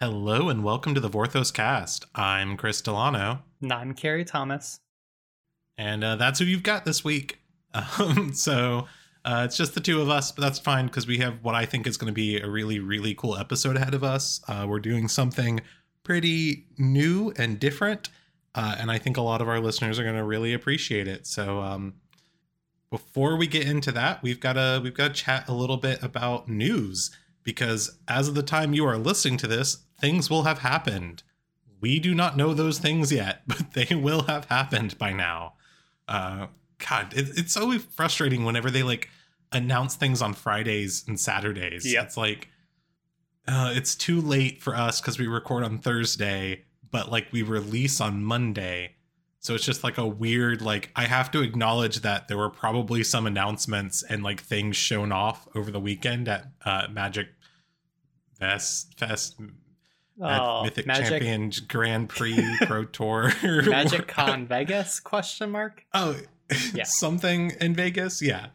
Hello and welcome to the Vorthos cast. I'm Chris Delano, And I'm Carrie Thomas. and uh, that's who you've got this week. Um, so uh, it's just the two of us, but that's fine because we have what I think is going to be a really, really cool episode ahead of us. Uh, we're doing something pretty new and different, uh, and I think a lot of our listeners are going to really appreciate it. So um, before we get into that, we've got to we've got to chat a little bit about news because as of the time you are listening to this, things will have happened. We do not know those things yet, but they will have happened by now. Uh, God, it, it's so frustrating whenever they like announce things on Fridays and Saturdays. Yep. It's like uh, it's too late for us because we record on Thursday, but like we release on Monday. So it's just like a weird like I have to acknowledge that there were probably some announcements and like things shown off over the weekend at uh, Magic Fest Fest at Oh, Mythic Magic Champion Grand Prix Pro Tour. Magic Con Vegas question mark. Oh, Yeah. something in Vegas. Yeah,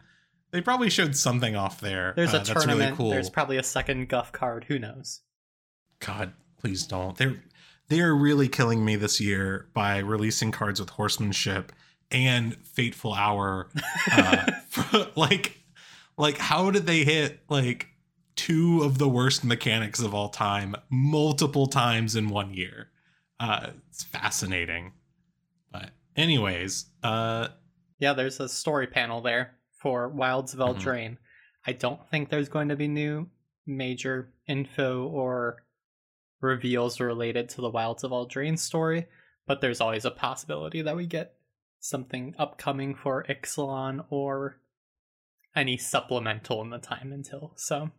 they probably showed something off there. There's Uh, a that's tournament. Really cool. There's probably a second Guff card. Who knows? God, please don't. They're they are really killing me this year by releasing cards with horsemanship and fateful hour. Uh, like, like how did they hit like two of the worst mechanics of all time multiple times in one year? Uh, it's fascinating. But anyways, uh, Yeah, there's a story panel there for Wilds of Mhm. Eldraine. I don't think there's going to be new major info or reveals related to the Wilds of Eldraine story, but there's always a possibility that we get something upcoming for Ixalan or any supplemental in the time until. So,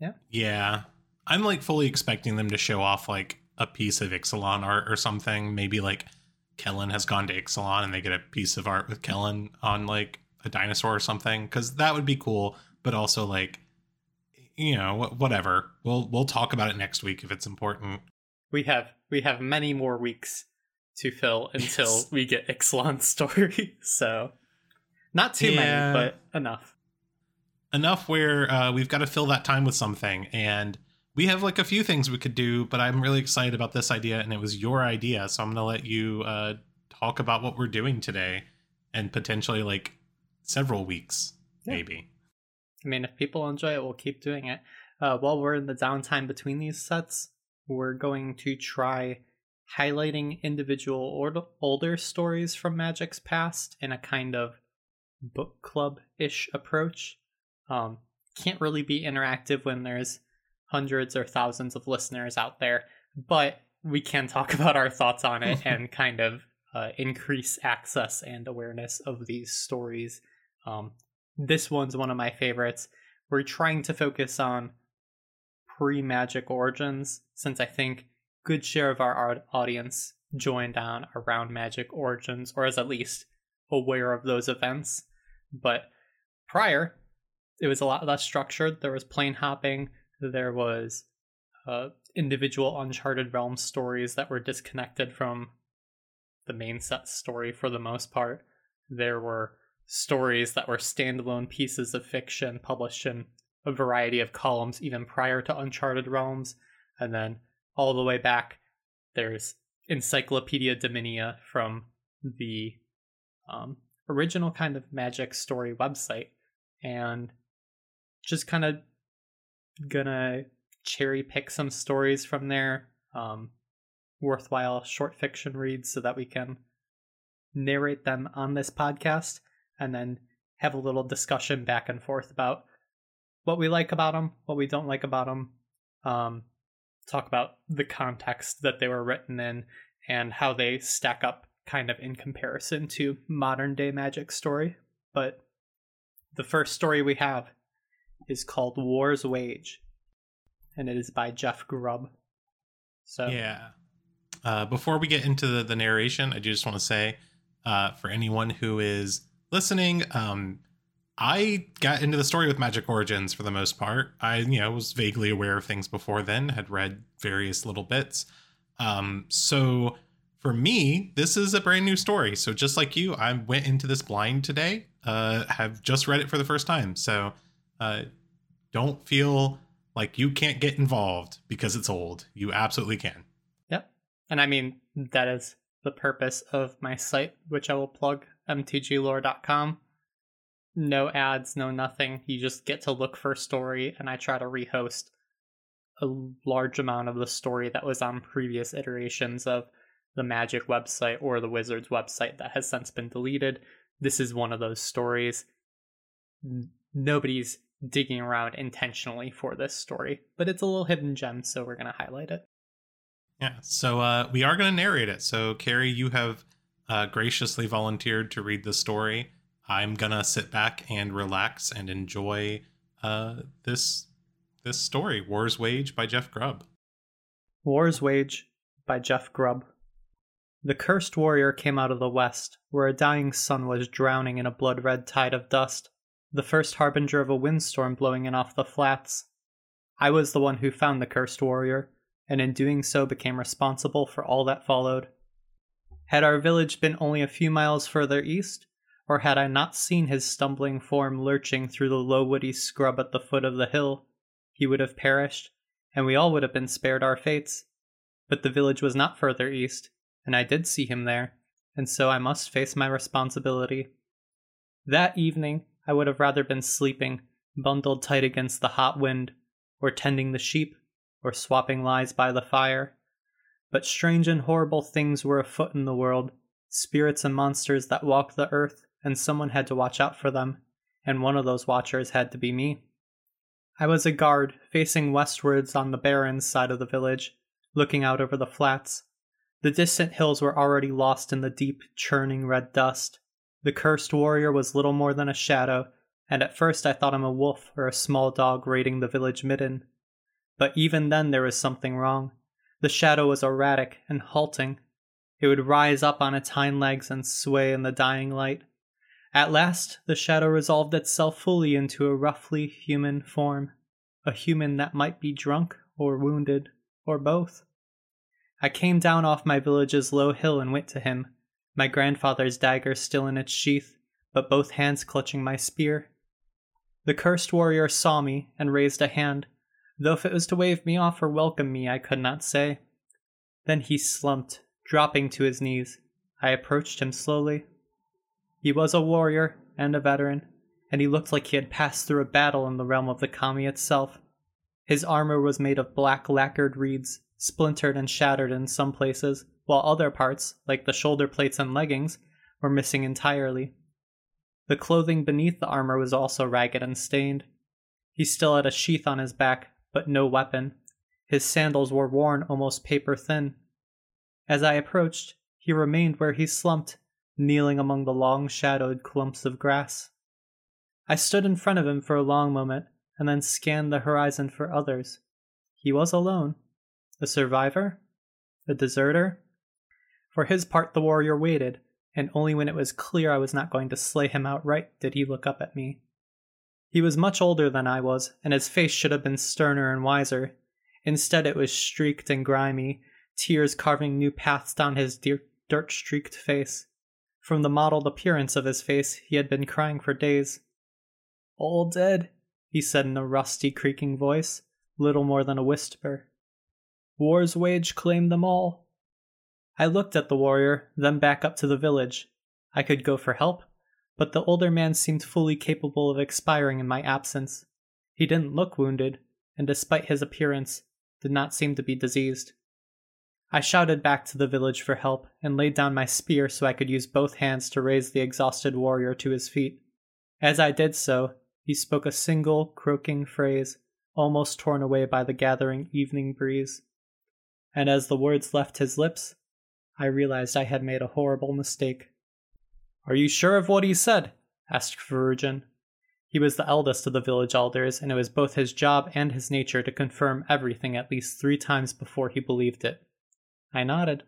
Yeah. Yeah. I'm like fully expecting them to show off like a piece of Ixalan art or something. Maybe like Kellen has gone to Ixalan and they get a piece of art with Kellen on like a dinosaur or something cuz that would be cool, but also like you know, whatever. We'll we'll talk about it next week if it's important. we have we have many more weeks to fill until Yes. we get Ixalan's story. So not too Yeah. many, but enough. Enough where uh, we've got to fill that time with something and we have like a few things we could do, but I'm really excited about this idea and it was your idea, so I'm going to let you uh talk about what we're doing today and potentially like several weeks Yeah. maybe. I mean, if people enjoy it, we'll keep doing it. Uh, while we're in the downtime between these sets, we're going to try highlighting individual or- older stories from Magic's past in a kind of book club ish approach. Um, can't really be interactive when there's hundreds or thousands of listeners out there, but we can talk about our thoughts on it and kind of uh, increase access and awareness of these stories. Um, this one's one of my favorites. We're trying to focus on pre magic origins since I think good share of our audience joined on around magic origins or is at least aware of those events. But prior, it was a lot less structured. There was plane hopping, there was uh, individual Uncharted Realms stories that were disconnected from the main set story for the most part. There were stories that were standalone pieces of fiction published in a variety of columns even prior to Uncharted Realms. And then all the way back, there's Encyclopedia Dominia from the um, original kind of magic story website. And just kind of gonna cherry pick some stories from there, um, worthwhile short fiction reads so that we can narrate them on this podcast and then have a little discussion back and forth about what we like about them, what we don't like about them, um, talk about the context that they were written in and how they stack up kind of in comparison to modern day magic story. But the first story we have is called War's Wage, and it is by Jeff Grubb. So Yeah. Uh, before we get into the, the narration, I do just want to say uh, for anyone who is listening, um, I got into the story with Magic Origins for the most part. I, you know, was vaguely aware of things before then, had read various little bits. Um, so for me, this is a brand new story. So just like you, I went into this blind today. Uh, have just read it for the first time. So uh, don't feel Like you can't get involved because it's old. You absolutely can. Yep. And I mean, that is the purpose of my site, which I will plug mtglore.com. No ads, no nothing. You just get to look for a story, and I try to rehost a large amount of the story that was on previous iterations of the Magic website or the Wizards website that has since been deleted. This is one of those stories. Nobody's digging around intentionally for this story, but it's a little hidden gem, so we're going to highlight it. Yeah, so uh, we are going to narrate it. So, Carrie, you have uh, graciously volunteered to read the story. I'm going to sit back and relax and enjoy uh, this this story, War's Wage by Jeff Grubb. War's Wage by Jeff Grubb. The cursed warrior came out of the west, where a dying sun was drowning in a blood red tide of dust, the first harbinger of a windstorm blowing in off the flats. I was the one who found the cursed warrior, and in doing so became responsible for all that followed. Had our village been only a few miles further east, or had I not seen his stumbling form lurching through the low woody scrub at the foot of the hill, he would have perished, and we all would have been spared our fates. But the village was not further east, and I did see him there, and so I must face my responsibility. That evening, I would have rather been sleeping, bundled tight against the hot wind, or tending the sheep, or swapping lies by the fire. But strange and horrible things were afoot in the world, spirits and monsters that walked the earth, and someone had to watch out for them, and one of those watchers had to be me. I was a guard, facing westwards on the barrens side of the village, looking out over the flats. The distant hills were already lost in the deep, churning red dust. The cursed warrior was little more than a shadow, and at first I thought him a wolf or a small dog raiding the village midden. But even then there was something wrong. The shadow was erratic and halting. It would rise up on its hind legs and sway in the dying light. At last, the shadow resolved itself fully into a roughly human form, a human that might be drunk or wounded, or both. I came down off my village's low hill and went to him, my grandfather's dagger still in its sheath, but both hands clutching my spear. The cursed warrior saw me and raised a hand, though if it was to wave me off or welcome me, I could not say. Then he slumped, dropping to his knees. I approached him slowly. He was a warrior and a veteran, and he looked like he had passed through a battle in the realm of the kami itself. His armor was made of black lacquered reeds, splintered and shattered in some places, while other parts, like the shoulder plates and leggings, were missing entirely. The clothing beneath the armor was also ragged and stained. He still had a sheath on his back, but no weapon. His sandals were worn almost paper thin. As I approached, he remained where he slumped, kneeling among the long shadowed clumps of grass. I stood in front of him for a long moment and then scanned the horizon for others. He was alone. A survivor? A deserter? For his part, the warrior waited, and only when it was clear I was not going to slay him outright did he look up at me. He was much older than I was, and his face should have been sterner and wiser. Instead, it was streaked and grimy, tears carving new paths down his dirt streaked face. From the mottled appearance of his face, he had been crying for days. All dead, he said in a rusty, creaking voice, little more than a whisper. War's wage claimed them all. I looked at the warrior, then back up to the village. I could go for help, but the older man seemed fully capable of expiring in my absence. He didn't look wounded, and despite his appearance, did not seem to be diseased. I shouted back to the village for help and laid down my spear so I could use both hands to raise the exhausted warrior to his feet. As I did so, he spoke a single, croaking phrase, almost torn away by the gathering evening breeze. And as the words left his lips, I realized I had made a horrible mistake. Are you sure of what he said? asked Ferrugian. He was the eldest of the village elders, and it was both his job and his nature to confirm everything at least three times before he believed it. I nodded.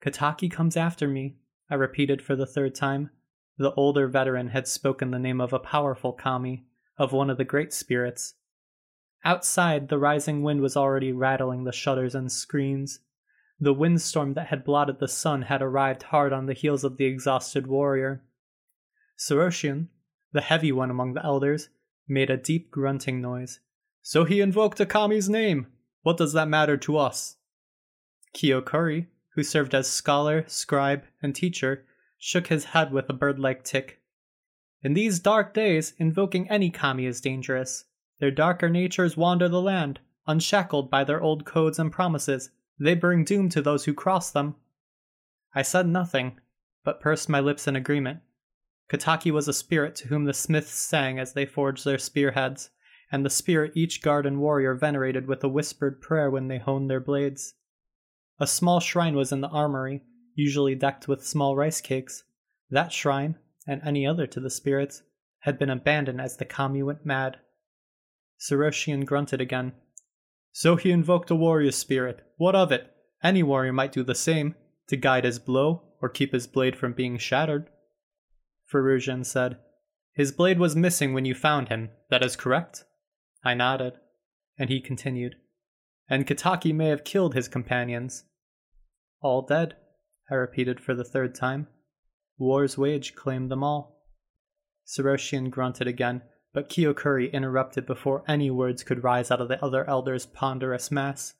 Kataki comes after me, I repeated for the third time. The older veteran had spoken the name of a powerful kami, of one of the great spirits. Outside, the rising wind was already rattling the shutters and screens. The windstorm that had blotted the sun had arrived hard on the heels of the exhausted warrior. Soroshian, the heavy one among the elders, made a deep grunting noise, So he invoked a kami's name. What does that matter to us? Kiyokuri, who served as scholar, scribe, and teacher, shook his head with a bird like tick. In these dark days, invoking any kami is dangerous. Their darker natures wander the land, unshackled by their old codes and promises. They bring doom to those who cross them. I said nothing, but pursed my lips in agreement. Kataki was a spirit to whom the smiths sang as they forged their spearheads, and the spirit each guard and warrior venerated with a whispered prayer when they honed their blades. A small shrine was in the armory, usually decked with small rice cakes. That shrine, and any other to the spirits, had been abandoned as the kami went mad. Saroshian grunted again. So he invoked a warrior spirit. What of it? Any warrior might do the same, to guide his blow or keep his blade from being shattered. Ferrugian said, His blade was missing when you found him, that is correct? I nodded, and he continued, And Kataki may have killed his companions. All dead, I repeated for the third time. War's wage claimed them all. Seroshian grunted again, but Kiyokuri interrupted before any words could rise out of the other elder's ponderous mass.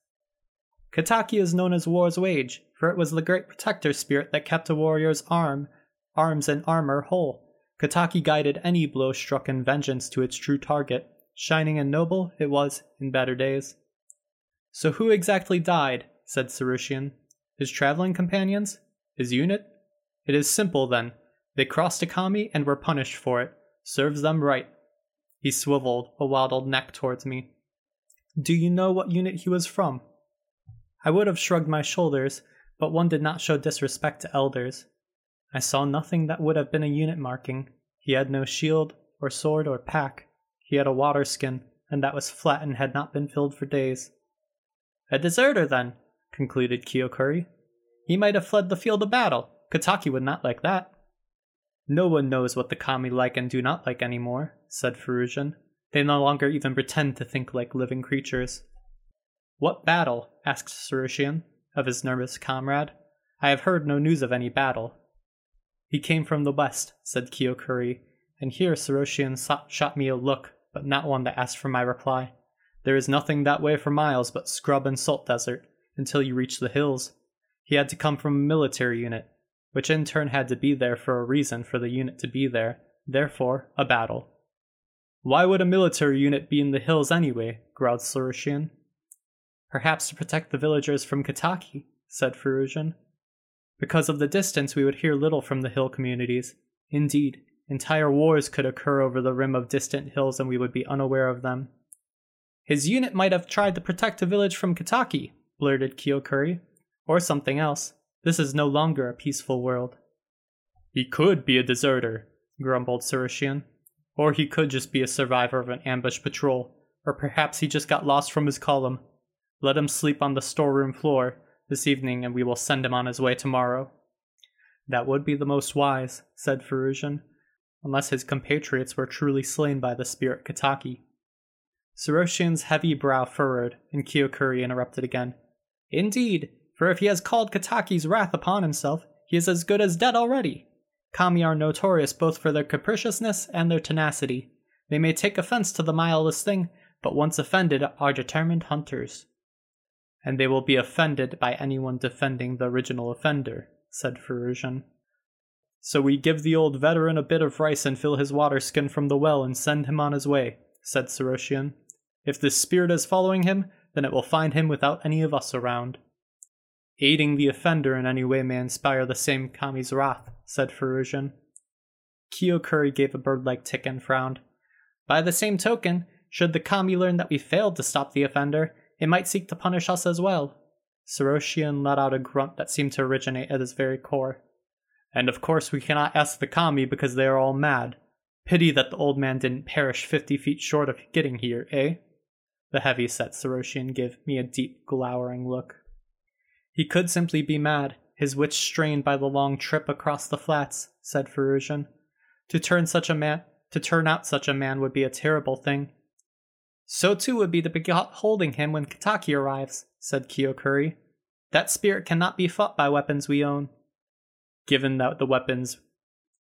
Kataki is known as War's Wage, for it was the great protector spirit that kept a warrior's arm, arms and armor whole. Kataki guided any blow struck in vengeance to its true target. Shining and noble it was in better days. So who exactly died? said Sarushian. His traveling companions? His unit? It is simple then. They crossed a kami and were punished for it. Serves them right. He swiveled a waddled neck towards me. Do you know what unit he was from? I would have shrugged my shoulders, but one did not show disrespect to elders. I saw nothing that would have been a unit marking. He had no shield, or sword, or pack. He had a water skin, and that was flat and had not been filled for days. A deserter, then, concluded Kiyokuri. He might have fled the field of battle. Kataki would not like that. No one knows what the kami like and do not like anymore, said Ferrugian. They no longer even pretend to think like living creatures. What battle? asked Sarushian of his nervous comrade. I have heard no news of any battle. He came from the west, said Kiyokuri, and here Saroshian shot me a look, but not one that asked for my reply. There is nothing that way for miles but scrub and salt desert, until you reach the hills. He had to come from a military unit, which in turn had to be there for a reason for the unit to be there, therefore, a battle. Why would a military unit be in the hills anyway? growled Saroshian. Perhaps to protect the villagers from Kataki, said Ferrugian. Because of the distance, we would hear little from the hill communities. Indeed, entire wars could occur over the rim of distant hills and we would be unaware of them. His unit might have tried to protect a village from Kataki, blurted Kiyokuri. Or something else. This is no longer a peaceful world. He could be a deserter, grumbled Sarushian. Or he could just be a survivor of an ambush patrol. Or perhaps he just got lost from his column. Let him sleep on the storeroom floor this evening, and we will send him on his way tomorrow. That would be the most wise, said Ferrugian, unless his compatriots were truly slain by the spirit Kataki. Saroshian's heavy brow furrowed, and Kiyokuri interrupted again. Indeed, for if he has called Kataki's wrath upon himself, he is as good as dead already. Kami are notorious both for their capriciousness and their tenacity. They may take offense to the mildest thing, but once offended are determined hunters and they will be offended by anyone defending the original offender, said Ferrugian. So we give the old veteran a bit of rice and fill his water skin from the well and send him on his way, said Saroshian. If this spirit is following him, then it will find him without any of us around. Aiding the offender in any way may inspire the same Kami's wrath, said Ferrugian. Kiyokuri gave a bird-like tick and frowned. By the same token, should the Kami learn that we failed to stop the offender, it might seek to punish us as well. Saroshian let out a grunt that seemed to originate at his very core. And of course we cannot ask the kami because they are all mad. Pity that the old man didn't perish fifty feet short of getting here, eh? The heavy-set Saroshian gave me a deep, glowering look. He could simply be mad, his wits strained by the long trip across the flats, said Ferrugian. To turn such a man to turn out such a man would be a terrible thing. So too would be the begot holding him when Kataki arrives, said Kiyokuri. That spirit cannot be fought by weapons we own. Given that the weapons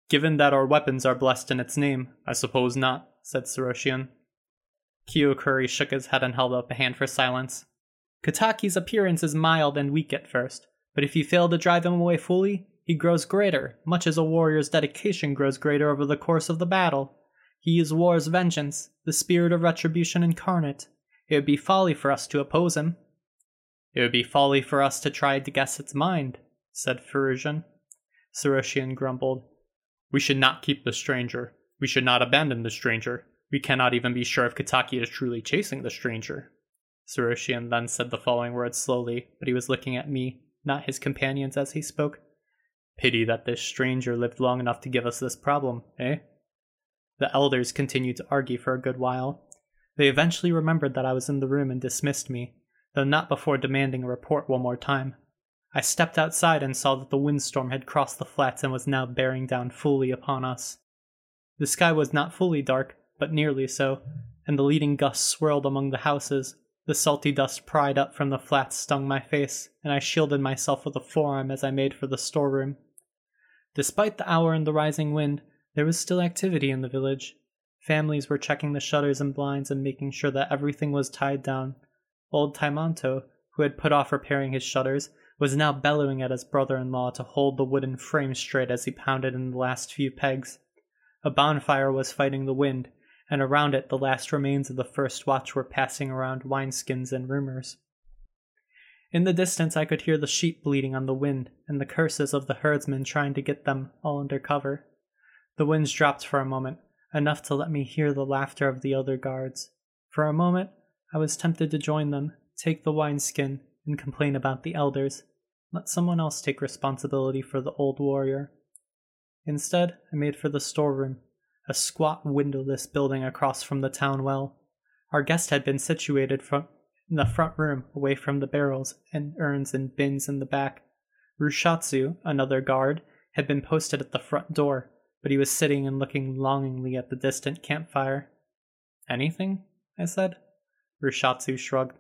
given that our weapons are blessed in its name, I suppose not, said Saroshian. Kiyokuri shook his head and held up a hand for silence. Kataki's appearance is mild and weak at first, but if you fail to drive him away fully, he grows greater, much as a warrior's dedication grows greater over the course of the battle. He is war's vengeance, the spirit of retribution incarnate. It would be folly for us to oppose him. It would be folly for us to try to guess its mind, said Pharusian. Saroshian grumbled. We should not keep the stranger. We should not abandon the stranger. We cannot even be sure if Kataki is truly chasing the stranger. Saroshian then said the following words slowly, but he was looking at me, not his companions, as he spoke. Pity that this stranger lived long enough to give us this problem, eh? The elders continued to argue for a good while. They eventually remembered that I was in the room and dismissed me, though not before demanding a report one more time. I stepped outside and saw that the windstorm had crossed the flats and was now bearing down fully upon us. The sky was not fully dark, but nearly so, and the leading gusts swirled among the houses. The salty dust pried up from the flats stung my face, and I shielded myself with a forearm as I made for the storeroom. Despite the hour and the rising wind, there was still activity in the village. Families were checking the shutters and blinds and making sure that everything was tied down. Old Taimanto, who had put off repairing his shutters, was now bellowing at his brother in law to hold the wooden frame straight as he pounded in the last few pegs. A bonfire was fighting the wind, and around it the last remains of the first watch were passing around wineskins and rumors. In the distance, I could hear the sheep bleating on the wind and the curses of the herdsmen trying to get them all under cover. The winds dropped for a moment, enough to let me hear the laughter of the other guards. For a moment, I was tempted to join them, take the wineskin, and complain about the elders. Let someone else take responsibility for the old warrior. Instead, I made for the storeroom, a squat windowless building across from the town well. Our guest had been situated from in the front room, away from the barrels and urns and bins in the back. Rushatsu, another guard, had been posted at the front door, but he was sitting and looking longingly at the distant campfire. Anything? I said. Rushatsu shrugged.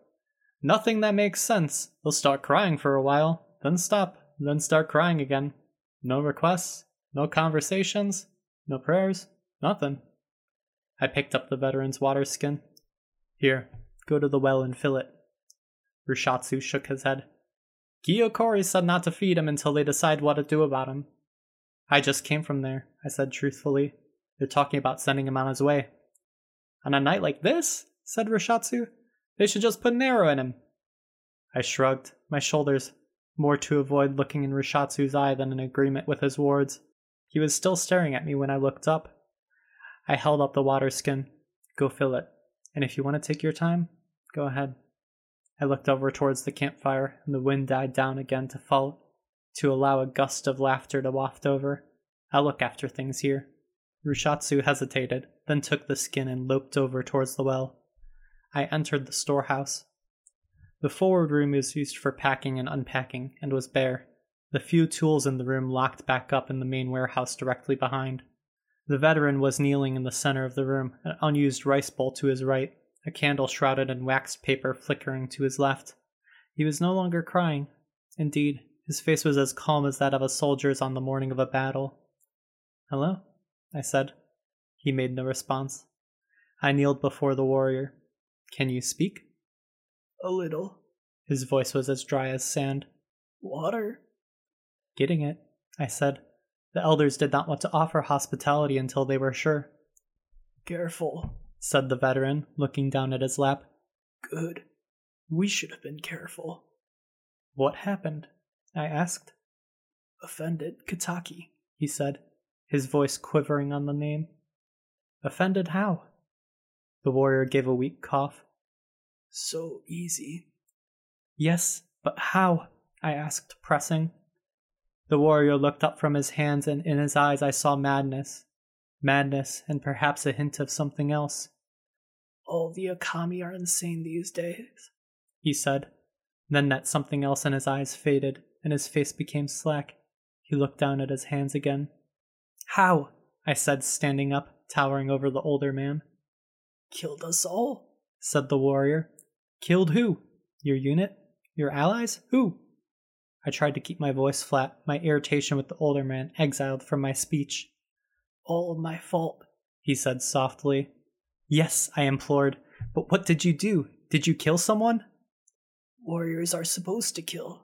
Nothing that makes sense. They'll start crying for a while, then stop, then start crying again. No requests, no conversations, no prayers, nothing. I picked up the veteran's water skin. Here, go to the well and fill it. Rushatsu shook his head. Kiyokuri said not to feed him until they decide what to do about him. I just came from there, I said truthfully. They're talking about sending him on his way. On a night like this? said Rushatsu. They should just put an arrow in him. I shrugged, my shoulders, more to avoid looking in Rushatsu's eye than in agreement with his words. He was still staring at me when I looked up. I held up the water skin. Go fill it. And if you want to take your time, go ahead. I looked over towards the campfire, and the wind died down again to fall to allow a gust of laughter to waft over. I'll look after things here. Rushatsu hesitated, then took the skin and loped over towards the well. I entered the storehouse. The forward room is used for packing and unpacking, and was bare. The few tools in the room locked back up in the main warehouse directly behind. The veteran was kneeling in the center of the room, an unused rice bowl to his right, a candle shrouded in waxed paper flickering to his left. He was no longer crying. Indeed, his face was as calm as that of a soldier's on the morning of a battle. Hello? I said. He made no response. I kneeled before the warrior. Can you speak? A little. His voice was as dry as sand. Water? Getting it, I said. The elders did not want to offer hospitality until they were sure. Careful, said the veteran, looking down at his lap. Good. We should have been careful. What happened? I asked. Offended Kataki, he said, his voice quivering on the name. Offended how? The warrior gave a weak cough. So easy. Yes, but how? I asked, pressing. The warrior looked up from his hands, and in his eyes I saw madness. Madness, and perhaps a hint of something else. All the Akami are insane these days, he said. Then that something else in his eyes faded, and his face became slack. He looked down at his hands again. How? I said, standing up, towering over the older man. Killed us all, said the warrior. Killed who? Your unit? Your allies? Who? I tried to keep my voice flat, my irritation with the older man exiled from my speech. All my fault, he said softly. Yes, I implored, But what did you do? Did you kill someone? Warriors are supposed to kill.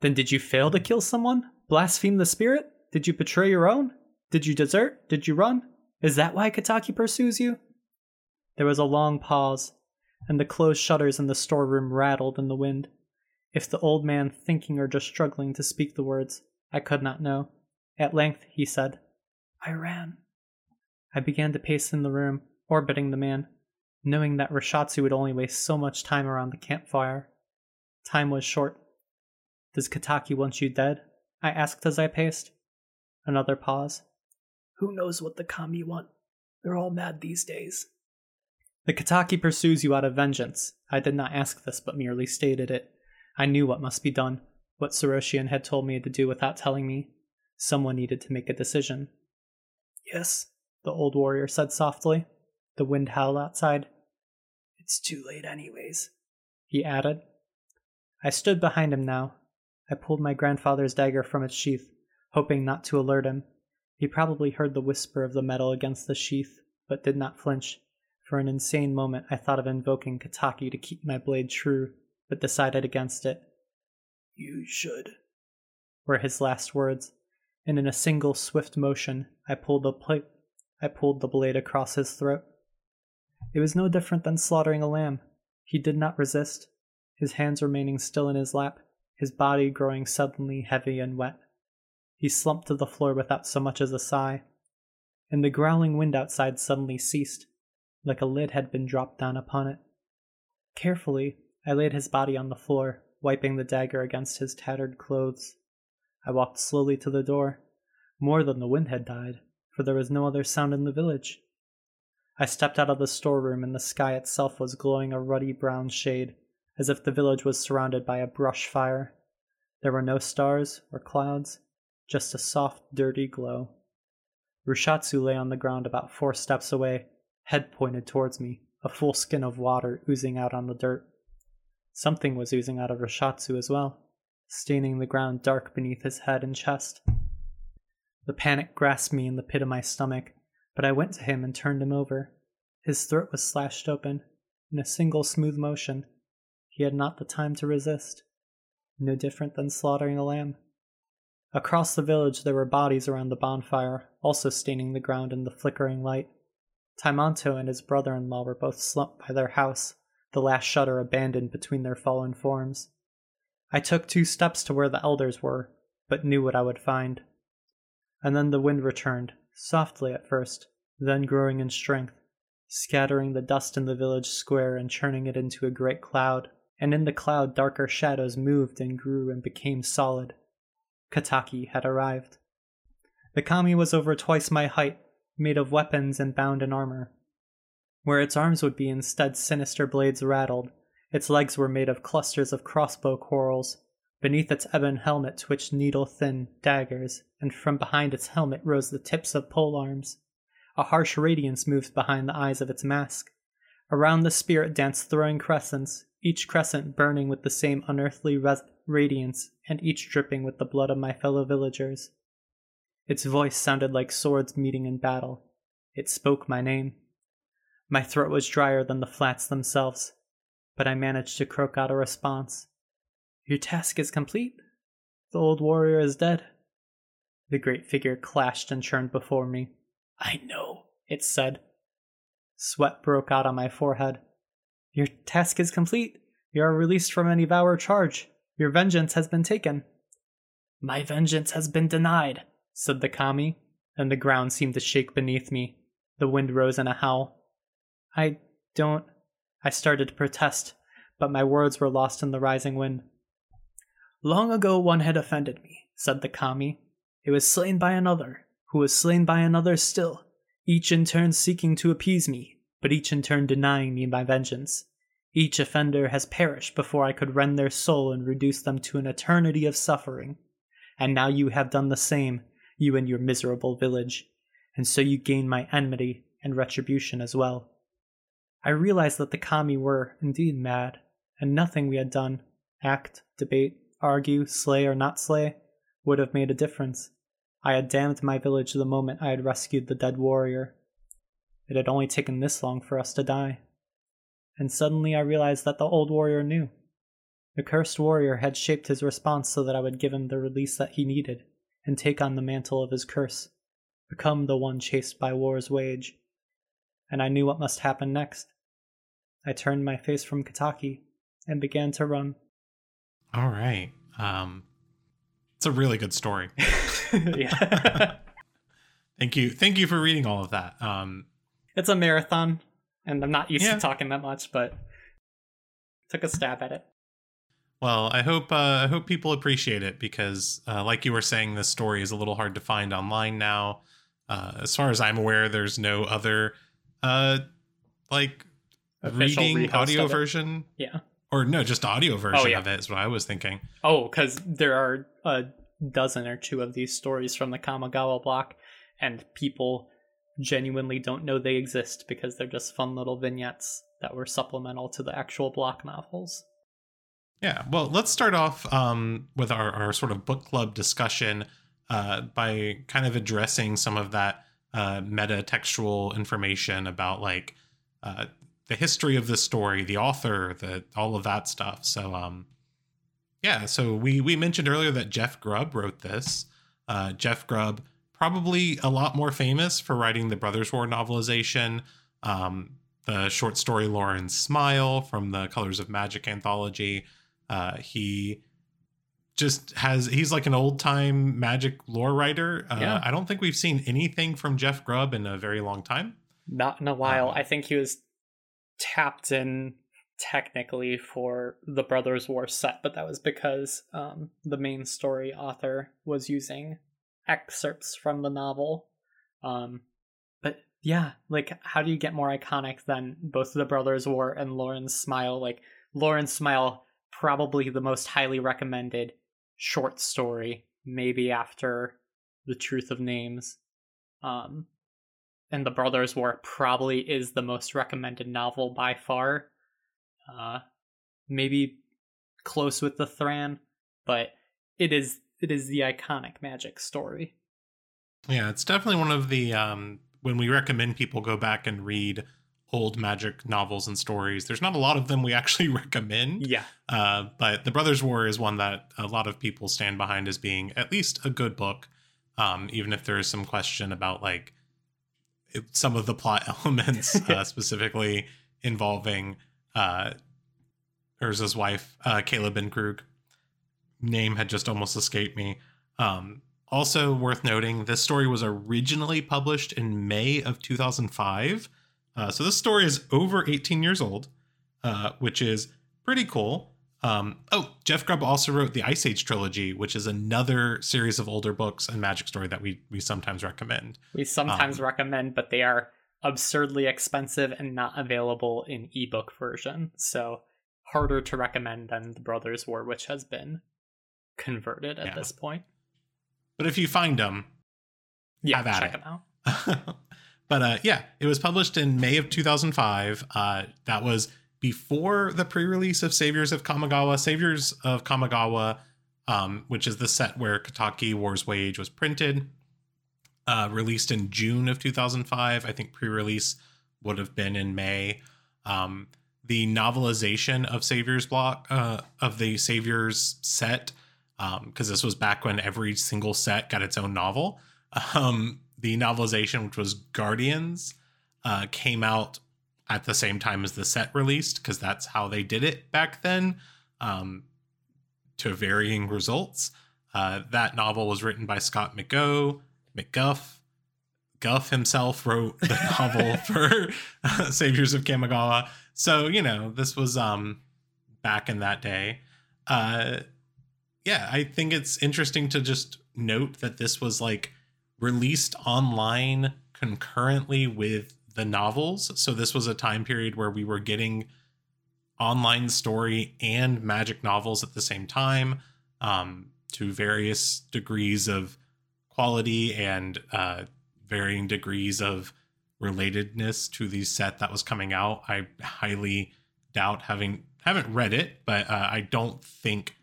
Then did you fail to kill someone? Blaspheme the spirit? Did you betray your own? Did you desert? Did you run? Is that why Kataki pursues you? There was a long pause, and the closed shutters in the storeroom rattled in the wind. If the old man thinking or just struggling to speak the words, I could not know. At length he said, I ran. I began to pace in the room, orbiting the man, knowing that Rushatsu would only waste so much time around the campfire. Time was short. Does Kataki want you dead? I asked as I paced. Another pause. Who knows what the kami want? They're all mad these days. The Kataki pursues you out of vengeance. I did not ask this, but merely stated it. I knew what must be done, what Soroshian had told me to do without telling me. Someone needed to make a decision. Yes, the old warrior said softly. The wind howled outside. It's too late, anyways, he added. I stood behind him now. I pulled my grandfather's dagger from its sheath, hoping not to alert him. He probably heard the whisper of the metal against the sheath, but did not flinch. For an insane moment, I thought of invoking Kataki to keep my blade true, but decided against it. You should, were his last words, and in a single swift motion, I pulled the pl- I pulled the blade across his throat. It was no different than slaughtering a lamb. He did not resist, his hands remaining still in his lap, his body growing suddenly heavy and wet. He slumped to the floor without so much as a sigh, and the growling wind outside suddenly ceased, like a lid had been dropped down upon it. Carefully, I laid his body on the floor, wiping the dagger against his tattered clothes. I walked slowly to the door. More than the wind had died, for there was no other sound in the village. I stepped out of the storeroom, and the sky itself was glowing a ruddy brown shade, as if the village was surrounded by a brush fire. There were no stars or clouds, just a soft, dirty glow. Rushatsu lay on the ground about four steps away, head pointed towards me, a full skin of water oozing out on the dirt. Something was oozing out of Rushatsu as well, staining the ground dark beneath his head and chest. The panic grasped me in the pit of my stomach, but I went to him and turned him over. His throat was slashed open, in a single smooth motion. He had not the time to resist. No different than slaughtering a lamb. Across the village there were bodies around the bonfire, also staining the ground in the flickering light. Taimanto and his brother in law were both slumped by their house, the last shutter abandoned between their fallen forms. I took two steps to where the elders were, but knew what I would find. And then the wind returned, softly at first, then growing in strength, scattering the dust in the village square and churning it into a great cloud, and in the cloud darker shadows moved and grew and became solid. Kataki had arrived. The kami was over twice my height, made of weapons and bound in armor. Where its arms would be, instead, sinister blades rattled. Its legs were made of clusters of crossbow quarrels. Beneath its ebon helmet twitched needle thin daggers, and from behind its helmet rose the tips of pole arms. A harsh radiance moved behind the eyes of its mask. Around the spirit danced throwing crescents, each crescent burning with the same unearthly res- radiance, and each dripping with the blood of my fellow villagers. Its voice sounded like swords meeting in battle. It spoke my name. My throat was drier than the flats themselves, but I managed to croak out a response. Your task is complete. The old warrior is dead. The great figure clashed and churned before me. I know, it said. Sweat broke out on my forehead. Your task is complete. You are released from any vow or charge. Your vengeance has been taken. My vengeance has been denied, said the kami, and the ground seemed to shake beneath me. The wind rose in a howl. I don't. I started to protest, but my words were lost in the rising wind. Long ago one had offended me, said the kami. It was slain by another, who was slain by another still, each in turn seeking to appease me, but each in turn denying me my vengeance. Each offender has perished before I could rend their soul and reduce them to an eternity of suffering. And now you have done the same, you and your miserable village, and so you gain my enmity and retribution as well. I realized that the kami were indeed mad, and nothing we had done, act, debate, argue, slay or not slay, would have made a difference. I had damned my village the moment I had rescued the dead warrior. It had only taken this long for us to die. And suddenly I realized that the old warrior knew. The cursed warrior had shaped his response so that I would give him the release that he needed and take on the mantle of his curse, become the one chased by war's wage. And I knew what must happen next. I turned my face from Kataki and began to run. All right. Um, it's a really good story. yeah. Thank you. Thank you for reading all of that. Um, it's a marathon, and I'm not used Yeah. to talking that much, but took a stab at it. well, I hope uh, I hope people appreciate it because, uh, like you were saying, this story is a little hard to find online now. Uh, as far as I'm aware, there's no other uh, like Official reading audio version, Yeah. or no, just audio version yeah. of it is what I was thinking. Oh, because there are a dozen or two of these stories from the Kamigawa block, and people genuinely don't know they exist because they're just fun little vignettes that were supplemental to the actual block novels. Yeah, well, let's start off um, with our, our sort of book club discussion uh, by kind of addressing some of that uh, meta textual information about like uh, the history of the story, the author, the all of that stuff. So, um, yeah, so we we mentioned earlier that Jeff Grubb wrote this. Uh, Jeff Grubb, probably a lot more famous for writing the Brothers War novelization, um, the short story Lauren's Smile from the Colors of Magic anthology. Uh, he just has he's like an old time magic lore writer. Uh, Yeah. I don't think we've seen anything from Jeff Grubb in a very long time. Not in a while. Um, I think he was tapped in technically for the Brothers War set, but that was because um, the main story author was using excerpts from the novel. Um, but yeah, like how do you get more iconic than both the Brothers War and Lauren's Smile? Like Lauren's Smile, probably the most highly recommended short story, maybe after The Truth of Names. Um, and The Brothers War probably is the most recommended novel by far. Uh, maybe close with the Thran, but it is it is the iconic magic story. Yeah, it's definitely one of the um when we recommend people go back and read old magic novels and stories. There's not a lot of them we actually recommend. Yeah, Uh, but The Brothers War is one that a lot of people stand behind as being at least a good book, um, even if there is some question about like it- some of the plot elements, uh, specifically involving uh, Urza's wife, uh, Kayla bin-Kroog. Name had just almost escaped me. Um, also worth noting, this story was originally published in May of 2005. Uh, so this story is over 18 years old, uh, which is pretty cool. Um, oh, Jeff Grubb also wrote the Ice Age trilogy, which is another series of older books and magic story that we we sometimes recommend. we sometimes Um, recommend, but they are absurdly expensive and not available in ebook version. So harder to recommend than The Brothers War, which has been converted at Yeah. this point. But if you find them, Yeah, Have at check it. them out. but uh, yeah, it was published in May of 2005. Uh, that was before the pre-release of Saviors of Kamigawa. Saviors of Kamigawa, um, which is the set where Kataki War's Wage was printed, uh, released in June of 2005. I think pre-release would have been in May. Um, the novelization of Saviors block uh, of the Saviors set, because this was back when every single set got its own novel. Um, the novelization, which was Guardians, uh, came out at the same time as the set released because that's how they did it back then, um, to varying results. Uh, that novel was written by Scott McGough, McGuff. Guff himself wrote the novel for uh, Saviors of Kamigawa. So, you know, this was um, back in that day. Uh, yeah, I think it's interesting to just note that this was like released online concurrently with the novels. So this was a time period where we were getting online story and magic novels at the same time um, to various degrees of quality and uh, varying degrees of relatedness to the set that was coming out. I highly doubt having haven't read it, but uh, I don't think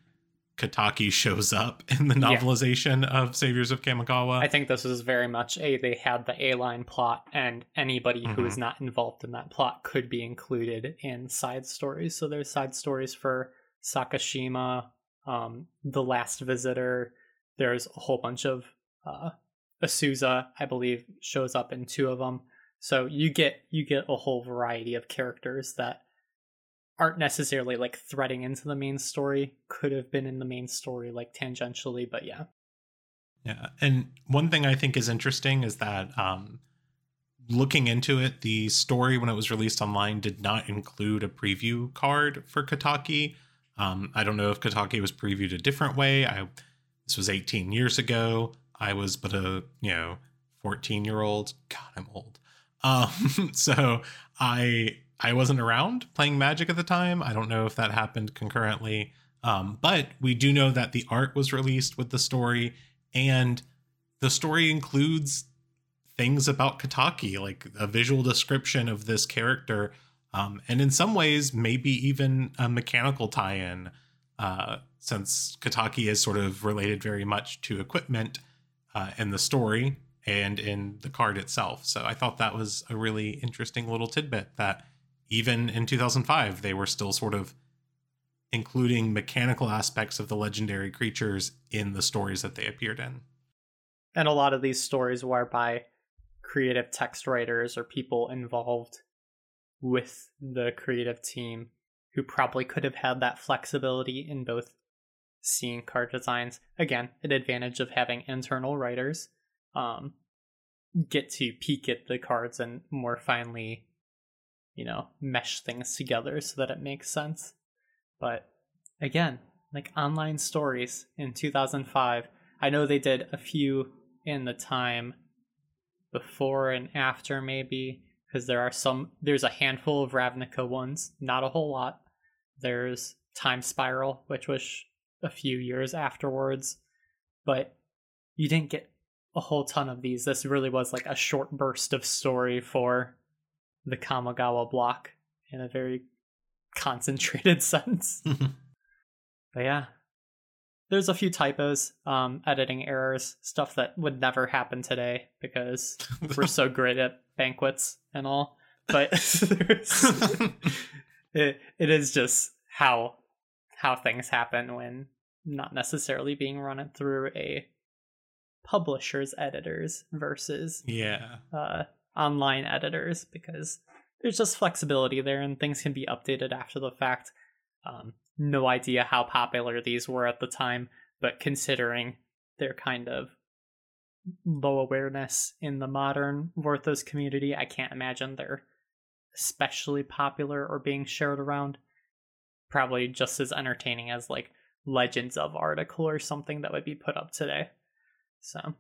Kataki shows up in the Yeah. novelization of Saviors of Kamigawa. I think this is very much a they had the A line plot, and anybody who Mm-hmm. is not involved in that plot could be included in side stories. So there's side stories for Sakashima, um, The Last Visitor. There's a whole bunch of uh, Azusa, I believe, shows up in two of them. So you get you get a whole variety of characters that aren't necessarily like threading into the main story. Could have been in the main story like tangentially, but yeah. Yeah, and one thing I think is interesting is that um, looking into it, the story when it was released online did not include a preview card for Kataki. Um, I don't know if Kataki was previewed a different way. I this was 18 years ago. I was but a you know 14 year old. God, I'm old. Um, so I I wasn't around playing Magic at the time. I don't know if that happened concurrently. Um, but we do know that the art was released with the story and the story includes things about Kataki, like a visual description of this character, um, and in some ways, maybe even a mechanical tie-in, uh, since Kataki is sort of related very much to equipment uh, in the story and in the card itself. So I thought that was a really interesting little tidbit that even in 2005, they were still sort of including mechanical aspects of the legendary creatures in the stories that they appeared in. and a lot of these stories were by creative text writers or people involved with the creative team who probably could have had that flexibility in both seeing card designs again an advantage of having internal writers um, get to peek at the cards and more finely you know mesh things together so that it makes sense. But again like online stories in 2005 i know they did a few in the time before and after maybe because there are some there's a handful of ravnica ones not a whole lot. There's time spiral which was a few years afterwards but you didn't get a whole ton of these. This really was like a short burst of story for the kamigawa block in a very concentrated sense but yeah there's a few typos um editing errors stuff that would never happen today because we're so great at banquets and all but it, it is just how how things happen when not necessarily being run through a publisher's editors versus yeah. uh, online editors because there's just flexibility there and things can be updated after the fact. Um, no idea how popular these were at the time, but considering their kind of low awareness in the modern Vorthos community, I can't imagine they're especially popular or being shared around. Probably just as entertaining as like Legends of article or something that would be put up today. So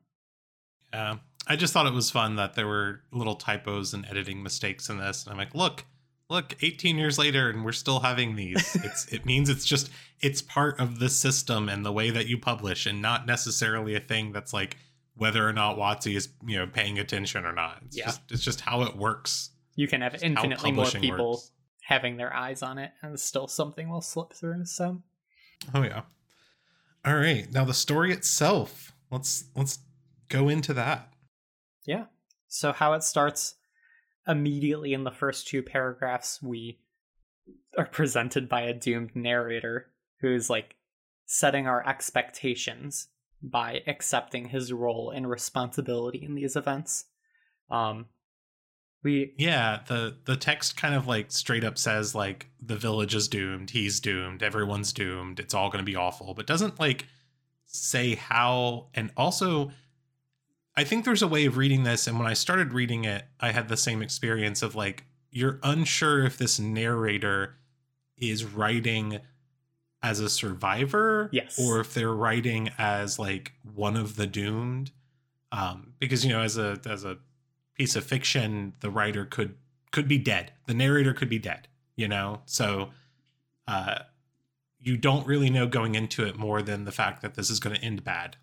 Yeah. I just thought it was fun that there were little typos and editing mistakes in this. And I'm like, look, look, 18 years later and we're still having these. It's it means it's just it's part of the system and the way that you publish and not necessarily a thing that's like whether or not WotC is, you know, paying attention or not. It's Yeah. just it's just how it works. you can have infinitely more people works. having their eyes on it and still something will slip through so Oh yeah. All right. Now the story itself. Let's let's go into that. Yeah. So how it starts immediately in the first two paragraphs we are presented by a doomed narrator who's like setting our expectations by accepting his role and responsibility in these events. Um we Yeah, the the text kind of like straight up says like the village is doomed, he's doomed, everyone's doomed, it's all going to be awful, but doesn't like say how and also I think there's a way of reading this and when I started reading it, I had the same experience of like you're unsure if this narrator is writing as a survivor Yes. or if they're writing as like one of the doomed. Um because you know as a as a piece of fiction the writer could could be dead. The narrator could be dead you know? So uh you don't really know going into it more than the fact that this is going to end bad.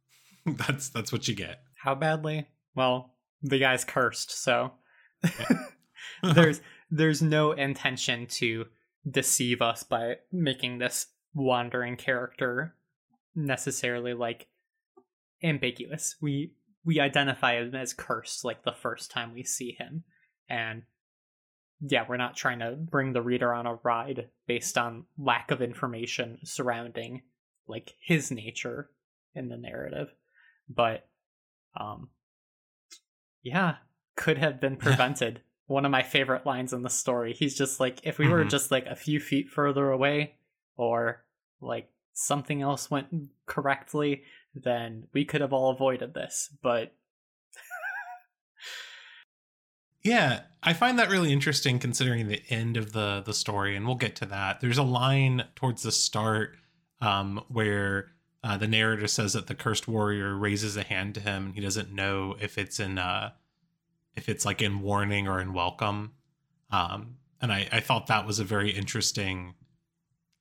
That's that's what you get how badly well the guy's cursed so there's there's no intention to deceive us by making this wandering character necessarily like ambiguous. We we identify him as cursed like the first time we see him. And yeah, we're not trying to bring the reader on a ride based on lack of information surrounding like his nature in the narrative. But um yeah, could have been prevented. One of my favorite lines in the story. He's just like if we were Mhm. just like a few feet further away or like something else went correctly, then we could have all avoided this. But Yeah, I find that really interesting considering the end of the the story, and we'll get to that. There's a line towards the start um, where uh, the narrator says that the cursed warrior raises a hand to him, and he doesn't know if it's in uh, if it's like in warning or in welcome. Um, and I, I thought that was a very interesting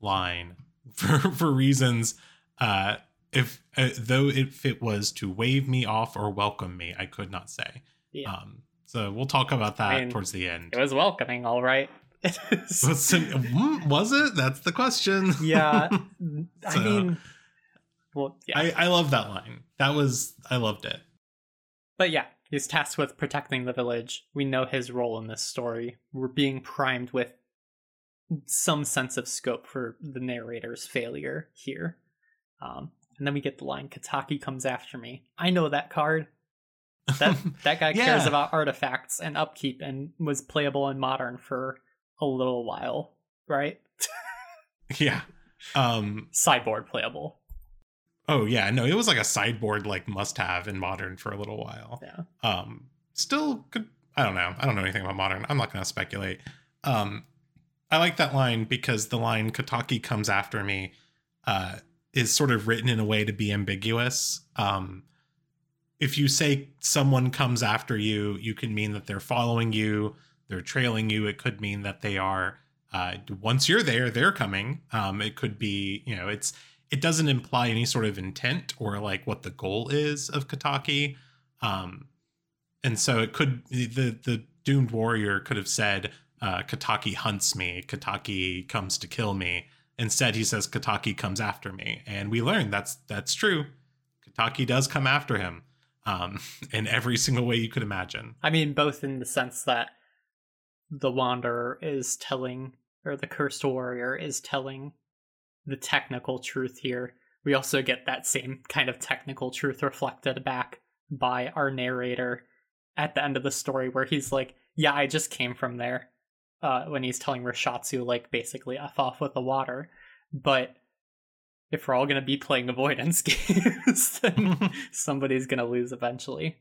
line for for reasons. Uh, if uh, though if it was to wave me off or welcome me, I could not say. yeah, Um, so we'll talk about that I mean, towards the end. it was welcoming, all right. Was it, mm, was it? That's the question. yeah, I mean, well, yeah, I, I love that line. That was I loved it. but yeah, he's tasked with protecting the village. We know his role in this story. We're being primed with some sense of scope for the narrator's failure here. Um, and then we get the line Kataki comes after me. I know that card. That that guy cares about artifacts and upkeep and was playable in modern for a little while, right? yeah. Um. Sideboard playable. Oh yeah. No, it was like a sideboard like must have in modern for a little while. Yeah. Um. Still could. I don't know. I don't know anything about modern. I'm not going to speculate. Um. I like that line because the line Kataki comes after me uh, is sort of written in a way to be ambiguous. Um, if you say someone comes after you, you can mean that they're following you, they're trailing you. It could mean that they are uh, once you're there, they're coming. Um, it could be, you know, it's it doesn't imply any sort of intent or like what the goal is of Kataki. Um, and so it could the the doomed warrior could have said, uh, "Kataki hunts me. Kataki comes to kill me." Instead, he says, "Kataki comes after me," and we learn that's that's true. Kataki does come after him um, in every single way you could imagine. I mean, both in the sense that the Wanderer is telling, or the Cursed Warrior is telling the technical truth here. We also get that same kind of technical truth reflected back by our narrator at the end of the story, where he's like, Yeah, I just came from there. Uh, when he's telling Rushatsu, like, basically, F off with the water. But if we're all going to be playing avoidance games, then somebody's going to lose eventually.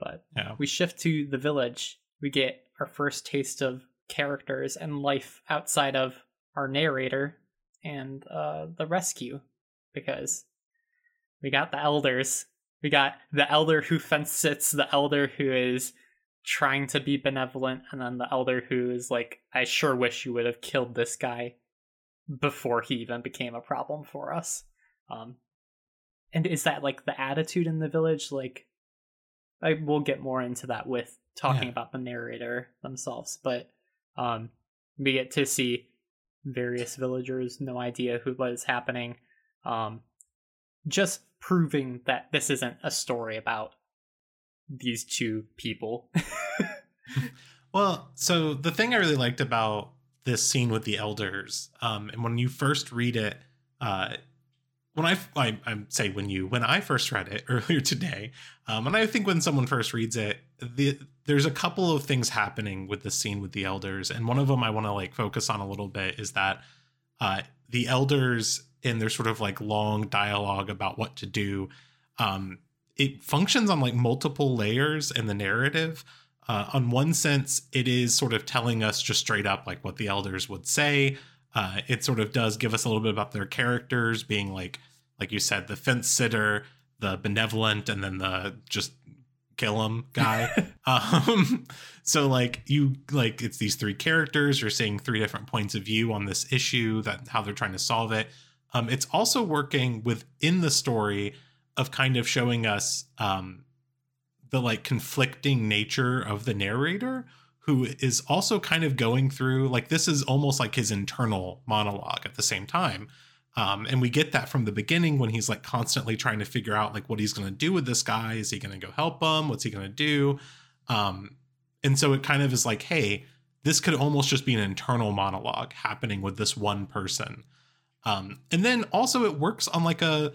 But Yeah. we shift to the village. We get our first taste of characters and life outside of our narrator and uh, the rescue because we got the elders. We got the elder who fence sits, the elder who is trying to be benevolent, and then the elder who is like, I sure wish you would have killed this guy before he even became a problem for us. Um, and is that like the attitude in the village? Like, I will get more into that with talking Yeah. about the narrator themselves, but um, we get to see various villagers, no idea who what is happening, um, just proving that this isn't a story about these two people. Well, so the thing I really liked about this scene with the elders, um, and when you first read it, uh, when I, I I say when you when I first read it earlier today, um, and I think when someone first reads it, the there's a couple of things happening with the scene with the elders, and one of them I want to like focus on a little bit is that uh, the elders in their sort of like long dialogue about what to do, um, it functions on like multiple layers in the narrative. Uh, on one sense, it is sort of telling us just straight up like what the elders would say. Uh, it sort of does give us a little bit about their characters being like, like you said, the fence sitter, the benevolent, and then the just kill him guy. um, so like you like it's these three characters. You're seeing three different points of view on this issue that how they're trying to solve it. Um, it's also working within the story of kind of showing us um, the like conflicting nature of the narrator who is also kind of going through like this is almost like his internal monologue at the same time Um, and we get that from the beginning when he's like constantly trying to figure out like what he's going to do with this guy. Is he going to go help him? What's he going to do? Um, and so it kind of is like, hey, this could almost just be an internal monologue happening with this one person. Um, and then also it works on like a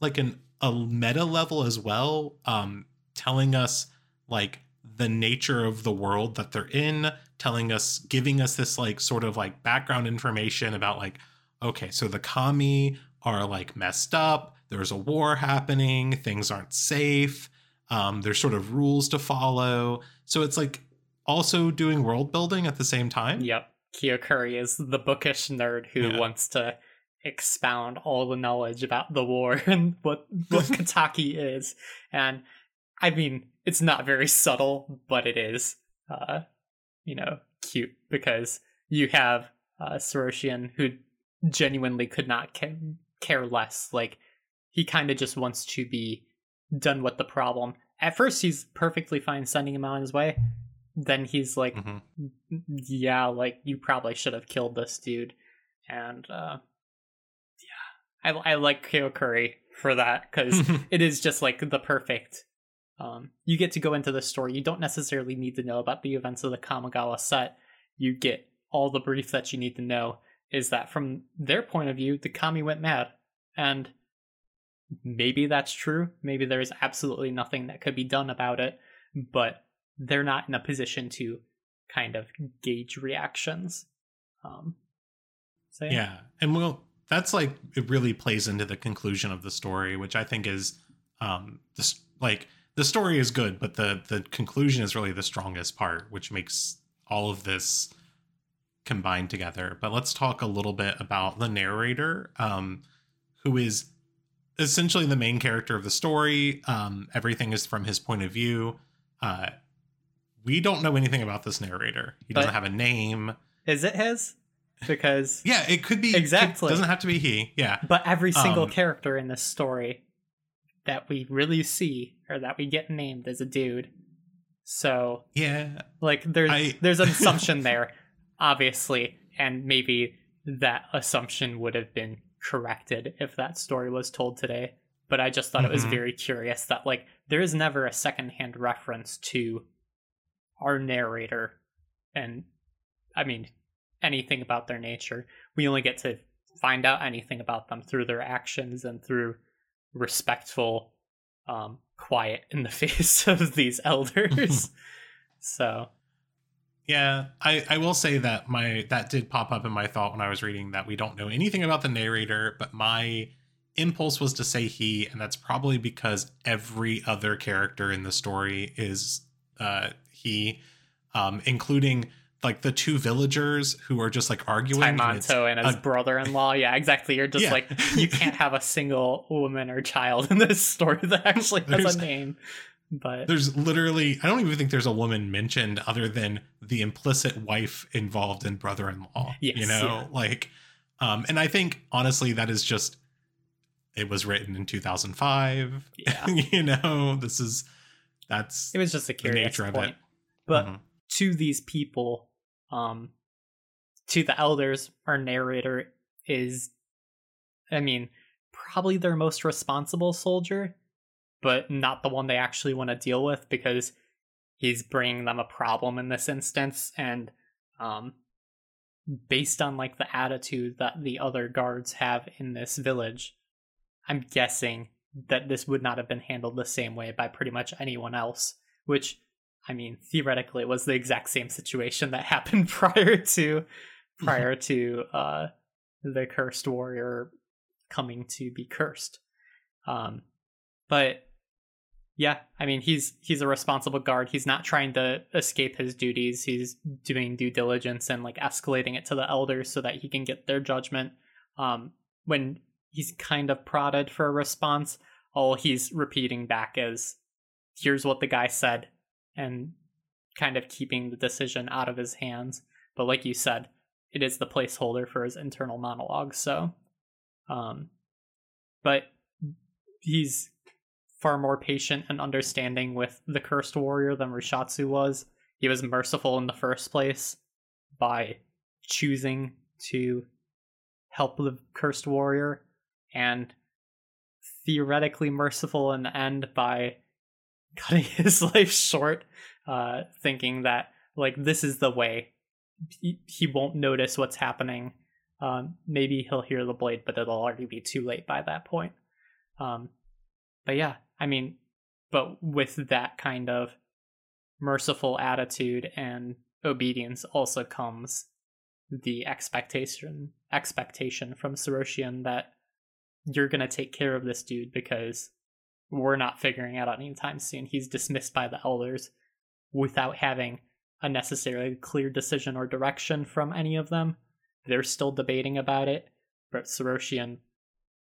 like an a meta level as well, um, telling us like the nature of the world that they're in, telling us, giving us this like sort of like background information about like, okay, so the kami are like messed up. There's a war happening. Things aren't safe. Um, there's sort of rules to follow. So it's like also doing world building at the same time. Yep. Kyokuri is the bookish nerd who Yeah. wants to expound all the knowledge about the war and what what Kataki is. And I mean, it's not very subtle, but it is uh you know, cute because you have uh Soroshian who genuinely could not ca- care less. Like he kind of just wants to be done with the problem. At first he's perfectly fine sending him on his way. Then he's like Mhm. yeah, like you probably should have killed this dude. And uh yeah, I I like Kyokuri for that because it is just like the perfect. Um, you get to go into the story. You don't necessarily need to know about the events of the Kamigawa set. You get all the brief that you need to know. Is that from their point of view, the Kami went mad, and maybe that's true. Maybe there is absolutely nothing that could be done about it, but they're not in a position to kind of gauge reactions. Um, so yeah and well that's like it really plays into the conclusion of the story which i think is um this like the story is good but the the conclusion is really the strongest part which makes all of this combined together but let's talk a little bit about the narrator um who is essentially the main character of the story um everything is from his point of view uh we don't know anything about this narrator he doesn't have a name is it his? Because yeah, it could be Exactly. doesn't have to be he. Yeah. but every single Um, character in this story that we really see or that we get named is a dude. So Yeah. like there's I- there's an assumption there, obviously, and maybe that assumption would have been corrected if that story was told today. But I just thought it was Mhm. very curious that like there is never a secondhand reference to our narrator and I mean anything about their nature. We only get to find out anything about them through their actions and through respectful um quiet in the face of these elders. so Yeah. I, I will say that my that did pop up in my thought when I was reading that we don't know anything about the narrator, but my impulse was to say he, and that's probably because every other character in the story is uh he, um, including like the two villagers who are just like arguing. and and his a- brother-in-law. Yeah, exactly. You're just Yeah. like you can't have a single woman or child in this story that actually has There's- a name. But there's literally i don't even think there's a woman mentioned other than the implicit wife involved in brother-in-law Yes, you know yeah. like um and i think honestly that is just it was written in 2005 Yeah. you know this is that's it was just a the curious nature of it But Mhm. to these people, um, to the elders, our narrator is, I mean, probably their most responsible soldier, but not the one they actually want to deal with because he's bringing them a problem in this instance. And, um, based on like the attitude that the other guards have in this village, I'm guessing that this would not have been handled the same way by pretty much anyone else, which I mean, theoretically, it was the exact same situation that happened prior to prior to uh, the cursed warrior coming to be cursed. Um, but yeah, I mean, he's he's a responsible guard. He's not trying to escape his duties. He's doing due diligence and like escalating it to the elders so that he can get their judgment. Um, when he's kind of prodded for a response, all he's repeating back is, "Here's what the guy said." and kind of keeping the decision out of his hands. But like you said, it is the placeholder for his internal monologue. So, um, but he's far more patient and understanding with the cursed warrior than Rushatsu was. He was merciful in the first place by choosing to help the cursed warrior and theoretically merciful in the end by cutting his life short, uh, thinking that like this is the way. He, he won't notice what's happening. Um, maybe he'll hear the blade, but it'll already be too late by that point. Um, but yeah, I mean, but with that kind of merciful attitude and obedience also comes the expectation expectation from Saroshian that you're gonna take care of this dude because we're not figuring out anytime soon. He's dismissed by the elders without having a necessarily clear decision or direction from any of them. They're still debating about it, but Saroshian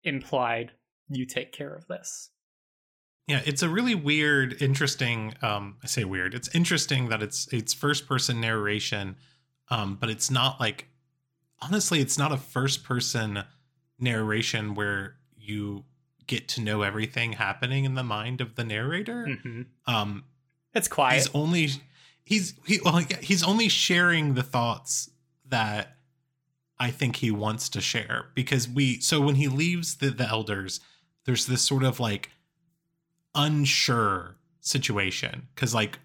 implied you take care of this. Yeah, it's a really weird, interesting. Um, I say weird. It's interesting that it's it's first person narration, um, but it's not like honestly, it's not a first person narration where you get to know everything happening in the mind of the narrator. Mm-hmm. Um, It's quiet. he's only he's he well yeah, he's only sharing the thoughts that I think he wants to share because we so when he leaves the the elders, there's this sort of like unsure situation because like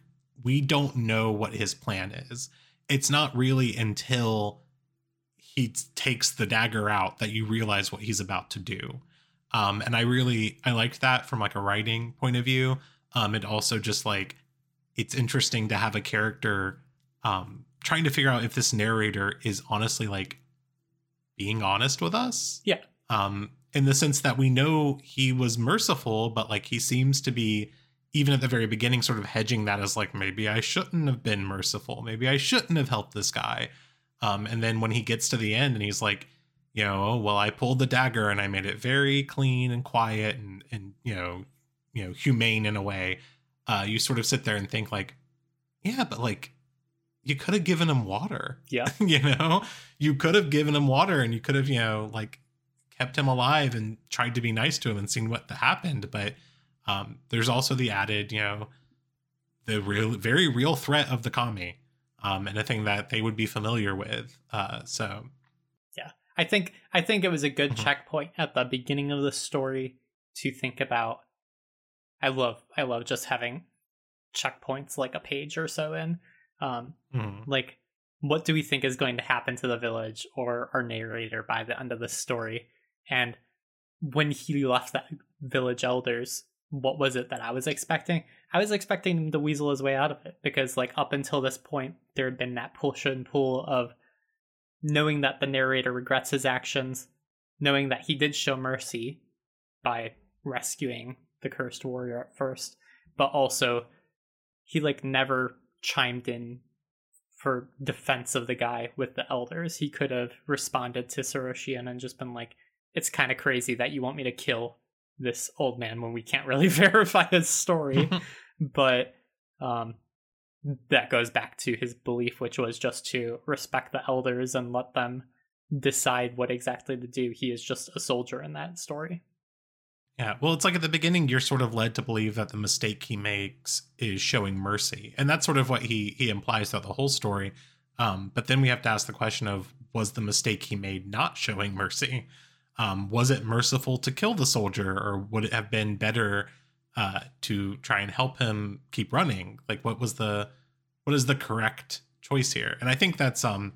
we don't know what his plan is. It's not really until he takes the dagger out that you realize what he's about to do. Um, and I really I liked that from like a writing point of view. Um, and also just like it's interesting to have a character um trying to figure out if this narrator is honestly like being honest with us. Yeah. Um, in the sense that we know he was merciful, but like he seems to be even at the very beginning sort of hedging that as like maybe I shouldn't have been merciful. Maybe I shouldn't have helped this guy. Um, and then when he gets to the end and he's like, you know, "Oh, well, I pulled the dagger and I made it very clean and quiet and and you know, you know, humane in a way. Uh, you sort of sit there and think like, yeah, but like you could have given him water. Yeah. you know, you could have given him water and you could have, you know, like kept him alive and tried to be nice to him and seen what happened. But um, there's also the added, you know, the real, very real threat of the kami, um, and a thing that they would be familiar with. Uh, so yeah, I think I think it was a good Mhm. checkpoint at the beginning of the story to think about. I love I love just having checkpoints like a page or so in. Um, mhm. like what do we think is going to happen to the village or our narrator by the end of the story? And when he left that village elders, what was it that I was expecting? I was expecting him to weasel his way out of it because, like, up until this point, there had been that push and pull of knowing that the narrator regrets his actions, knowing that he did show mercy by rescuing the cursed warrior at first, but also he, like, never chimed in for defense of the guy with the elders. He could have responded to Soroshian and just been like, it's kind of crazy that you want me to kill this old man when we can't really verify his story. but um, that goes back to his belief, which was just to respect the elders and let them decide what exactly to do. He is just a soldier in that story. Yeah, well, it's like at the beginning, you're sort of led to believe that the mistake he makes is showing mercy, and that's sort of what he he implies throughout the whole story. Um, but then we have to ask the question of was the mistake he made not showing mercy? Um, was it merciful to kill the soldier, or would it have been better uh, to try and help him keep running? Like, what was the what is the correct choice here? And I think that's um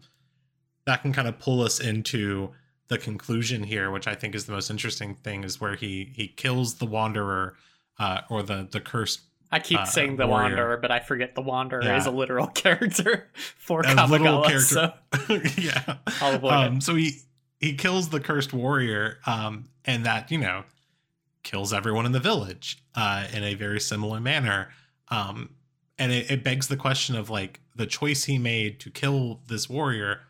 that can kind of pull us into the conclusion here, which I think is the most interesting thing, is where he he kills the wanderer uh, or the the cursed I keep Uh, saying the warrior. Wanderer, but I forget the Wanderer Yeah. is a literal character for A literal Kamigawa. So character. yeah. I'll avoid Um, it. so he he kills the cursed warrior, um, and that you know kills everyone in the village uh, in a very similar manner. Um, and it, it begs the question of like the choice he made to kill this warrior.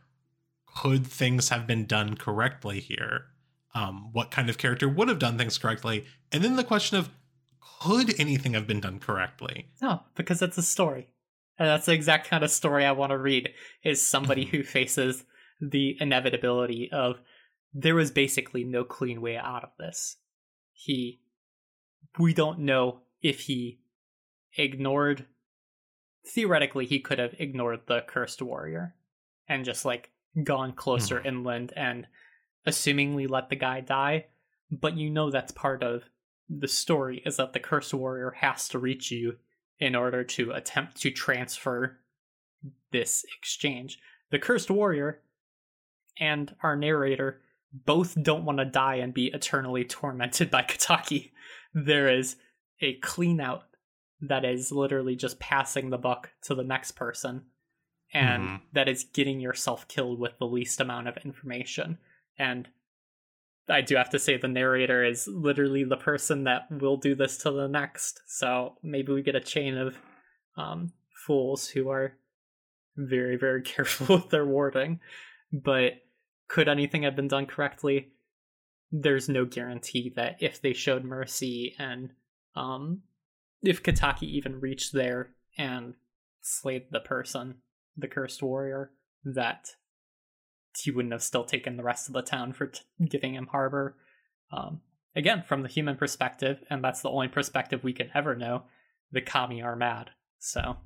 Could things have been done correctly here? Um, what kind of character would have done things correctly? And then the question of could anything have been done correctly? No, because it's a story. And that's the exact kind of story I want to read is somebody who faces the inevitability of there was basically no clean way out of this. He we don't know if he ignored theoretically he could have ignored the cursed warrior and just like gone closer hmm. inland and assumingly let the guy die, but you know that's part of the story is that the cursed warrior has to reach you in order to attempt to transfer this exchange. The cursed warrior and our narrator both don't want to die and be eternally tormented by Kataki. There is a clean out that is literally just passing the buck to the next person and Mhm. that is getting yourself killed with the least amount of information. And I do have to say the narrator is literally the person that will do this to the next. So maybe we get a chain of um, fools who are very, very careful with their warding. But could anything have been done correctly? There's no guarantee that if they showed mercy and um, if Kataki even reached there and slayed the person, the cursed warrior, that he wouldn't have still taken the rest of the town for t- giving him harbor. Um, again, from the human perspective, and that's the only perspective we can ever know, the kami are mad. So,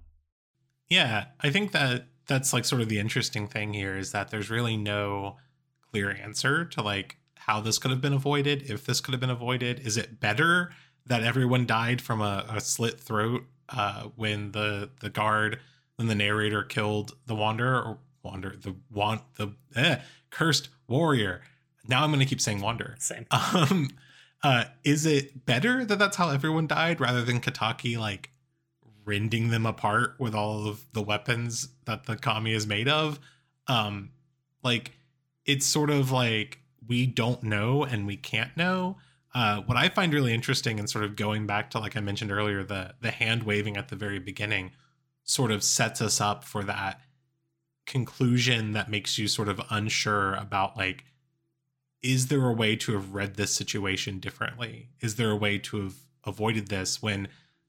Yeah, I think that that's like sort of the interesting thing here is that there's really no clear answer to like how this could have been avoided, if this could have been avoided. Is it better that everyone died from a, a slit throat uh, when the the guard, when the narrator killed the wanderer or wander the want the eh, cursed warrior? Now I'm going to keep saying wander. same. Um, uh, is it better that that's how everyone died rather than Kataki like rending them apart with all of the weapons that the kami is made of? Um, like it's sort of like we don't know and we can't know. Uh, what I find really interesting and sort of going back to like I mentioned earlier, the the hand waving at the very beginning sort of sets us up for that conclusion that makes you sort of unsure about like is there a way to have read this situation differently? Is there a way to have avoided this when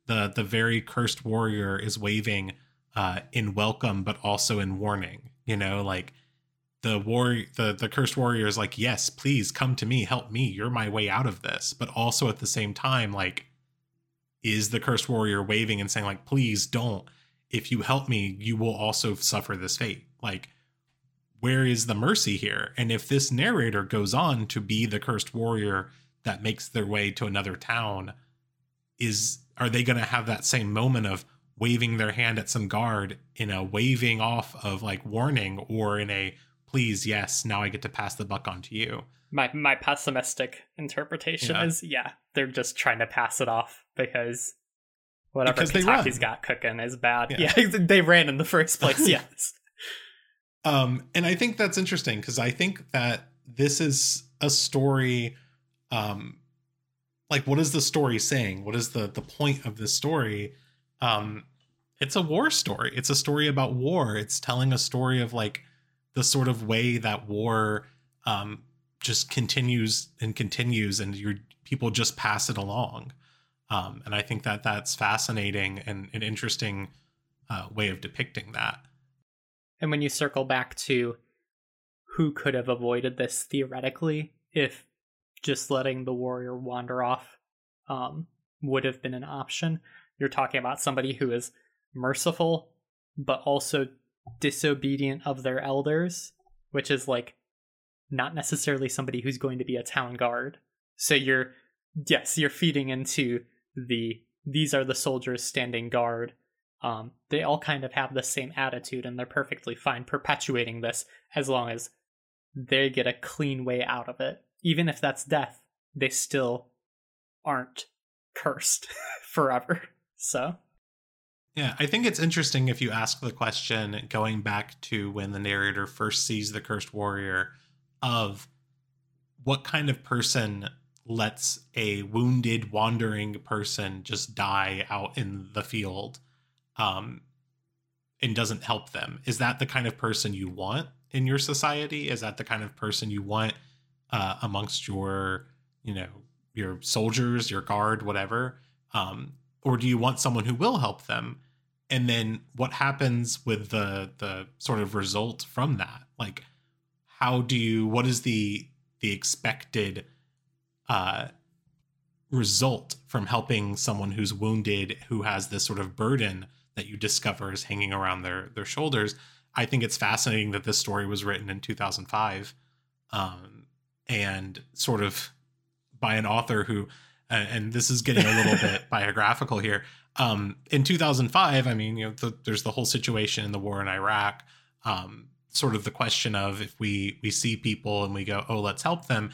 the the very cursed warrior is waving uh, in welcome but also in warning? You know, like the war the the cursed warrior is like, yes, please come to me, help me. You're my way out of this. But also at the same time, like, is the cursed warrior waving and saying like, please don't. If you help me, you will also suffer this fate. Like where is the mercy here? And if this narrator goes on to be the cursed warrior that makes their way to another town, is are they going to have that same moment of waving their hand at some guard in a waving off of like warning or in a please yes now I get to pass the buck on to you? My my pessimistic interpretation Yeah. is yeah, they're just trying to pass it off because whatever Because they Kataki's run. got cooking is bad. Yeah. Yeah, they ran in the first place. Yes. Um, and I think that's interesting because I think that this is a story. Um, like, what is the story saying? What is the the point of this story? Um, it's a war story. It's a story about war. It's telling a story of like the sort of way that war um, just continues and continues, and your people just pass it along. Um, and I think that that's fascinating and an interesting uh, way of depicting that. And when you circle back to who could have avoided this theoretically, if just letting the warrior wander off um, would have been an option, you're talking about somebody who is merciful, but also disobedient of their elders, which is like not necessarily somebody who's going to be a town guard. So you're, yes, you're feeding into the these are the soldiers standing guard um, they all kind of have the same attitude and they're perfectly fine perpetuating this as long as they get a clean way out of it. Even if that's death, they still aren't cursed forever. So, Yeah, I think it's interesting if you ask the question going back to when the narrator first sees the cursed warrior of what kind of person lets a wounded wandering person just die out in the field um and doesn't help them. Is that the kind of person you want in your society? Is that the kind of person you want uh amongst your, you know, your soldiers, your guard, whatever? Um or do you want someone who will help them? and then what happens with the the sort of result from that like how do you what is the the expected uh result from helping someone who's wounded who has this sort of burden that you discover is hanging around their their shoulders i think it's fascinating that this story was written in 2005 um and sort of by an author who and this is getting a little bit biographical here um, in 2005 i mean you know the, there's the whole situation in the war in iraq um, sort of the question of if we we see people and we go oh let's help them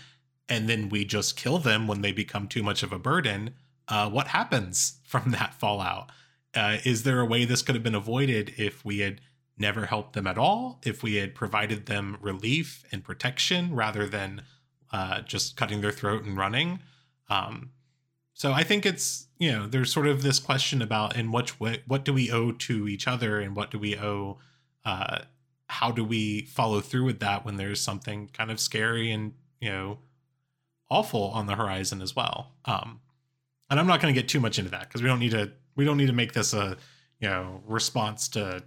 and then we just kill them when they become too much of a burden uh, what happens from that fallout? Uh, is there a way this could have been avoided if we had never helped them at all if we had provided them relief and protection rather than uh, just cutting their throat and running. Um, so i think it's you know there's sort of this question about in which way what do we owe to each other and what do we owe uh, how do we follow through with that when there's something kind of scary and you know awful on the horizon as well? Um, and i'm not going to get too much into that because we don't need to we don't need to make this a you know response to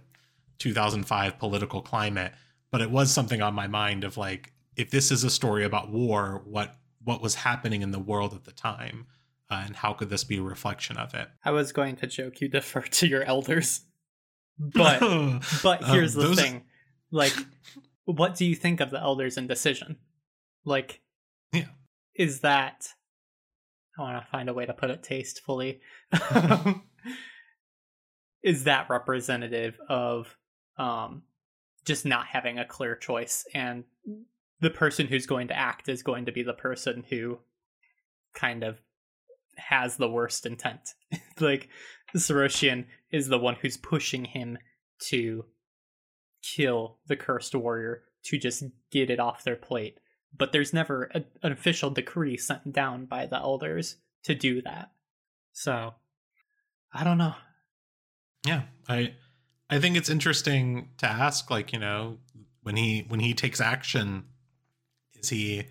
2005 political climate but it was something on my mind of like if this is a story about war what what was happening in the world at the time uh, and how could this be a reflection of it? I was going to joke you defer to your elders but but um, here's um, the thing. Like what do you think of the elders indecision? Like yeah. is that i want to find a way to put it tastefully. Is that representative of um, just not having a clear choice and the person who's going to act is going to be the person who kind of has the worst intent. Like the Sarosian is the one who's pushing him to kill the cursed warrior to just get it off their plate. But there's never a, an official decree sent down by the elders to do that. So i don't know. Yeah i I think it's interesting to ask, like, you know, when he when he takes action, is he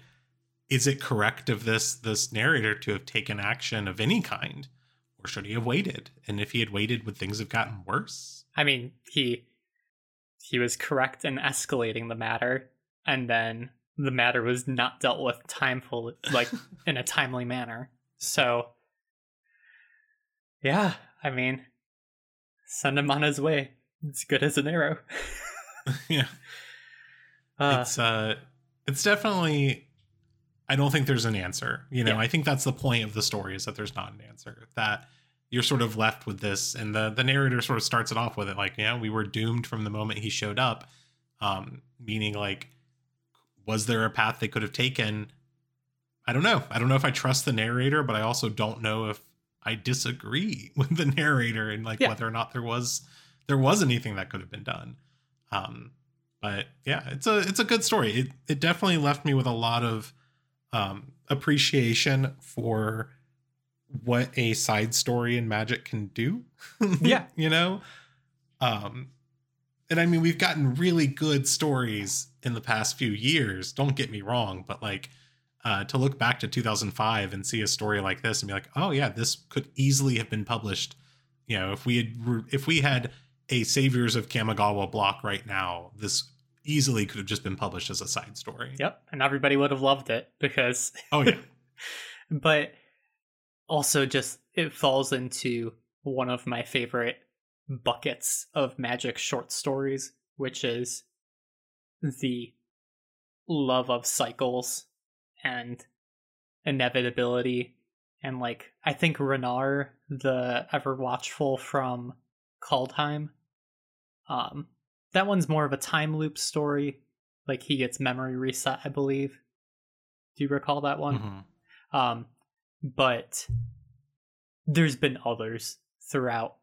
is it correct of this this narrator to have taken action of any kind? Or should he have waited? And if he had waited, would things have gotten worse? I mean, he he was correct in escalating the matter, and then the matter was not dealt with timeful like in a timely manner. So yeah, I mean, send him on his way. It's good as an arrow. yeah. Uh, it's uh it's definitely I don't think there's an answer. You know, yeah. I think that's the point of the story is that there's not an answer. That you're sort of left with this and the the narrator sort of starts it off with it like, yeah, we were doomed from the moment he showed up. Um meaning like was there a path they could have taken? I don't know. I don't know if I trust the narrator, but I also don't know if I disagree with the narrator and like yeah. whether or not there was there was anything that could have been done. Um, but yeah, it's a it's a good story. It it definitely left me with a lot of um, appreciation for what a side story in Magic can do. yeah, you know. Um, and I mean, we've gotten really good stories in the past few years. Don't get me wrong, but like uh, to look back to 2005 and see a story like this and be like, oh yeah, this could easily have been published. You know, if we had if we had a Saviors of Kamigawa block right now, this easily could have just been published as a side story. Yep, and everybody would have loved it because Oh yeah. but also just it falls into one of my favorite buckets of magic short stories, which is the love of cycles and inevitability and like I think Ranar, the ever watchful from Kaldheim, um, that one's more of a time loop story. Like he gets memory reset, I believe. Do you recall that one? Mm-hmm. Um, but there's been others throughout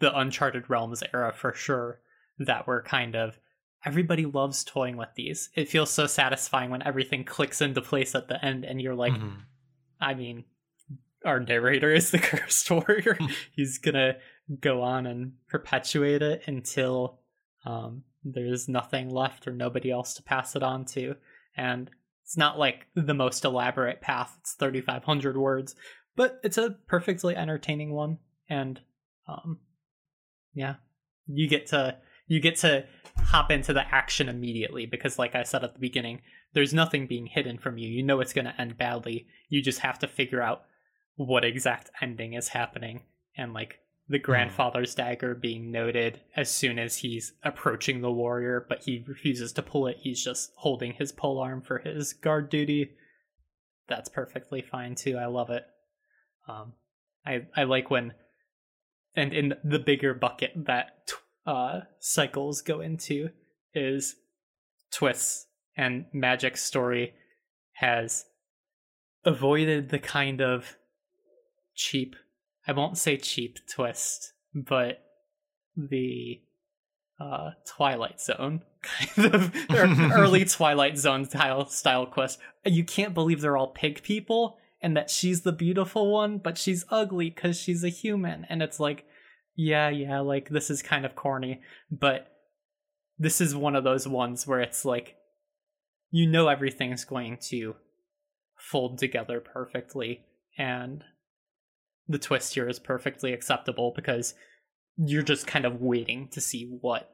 the Uncharted Realms era for sure that were kind of everybody loves toying with these. It feels so satisfying when everything clicks into place at the end and you're like, mm-hmm. I mean, our narrator is the cursed warrior. He's gonna go on and perpetuate it until um, there's nothing left or nobody else to pass it on to. And it's not like the most elaborate path, it's 3,500 words, but it's a perfectly entertaining one. And um, yeah, you get to you get to hop into the action immediately because like i said at the beginning there's nothing being hidden from you you know it's going to end badly you just have to figure out what exact ending is happening and like the hmm. grandfather's dagger being noted as soon as he's approaching the warrior, but he refuses to pull it. He's just holding his pole arm for his guard duty. that's perfectly fine too. I love it. Um, I I like when, and in the bigger bucket that uh, cycles go into is twists and Magic Story has avoided the kind of cheap, I won't say cheap twist, but the uh, Twilight Zone kind of early Twilight Zone style style quest. You can't believe they're all pig people and that she's the beautiful one, but she's ugly because she's a human. And it's like, yeah, yeah, like this is kind of corny, but this is one of those ones where it's like, you know, everything's going to fold together perfectly, and the twist here is perfectly acceptable because you're just kind of waiting to see what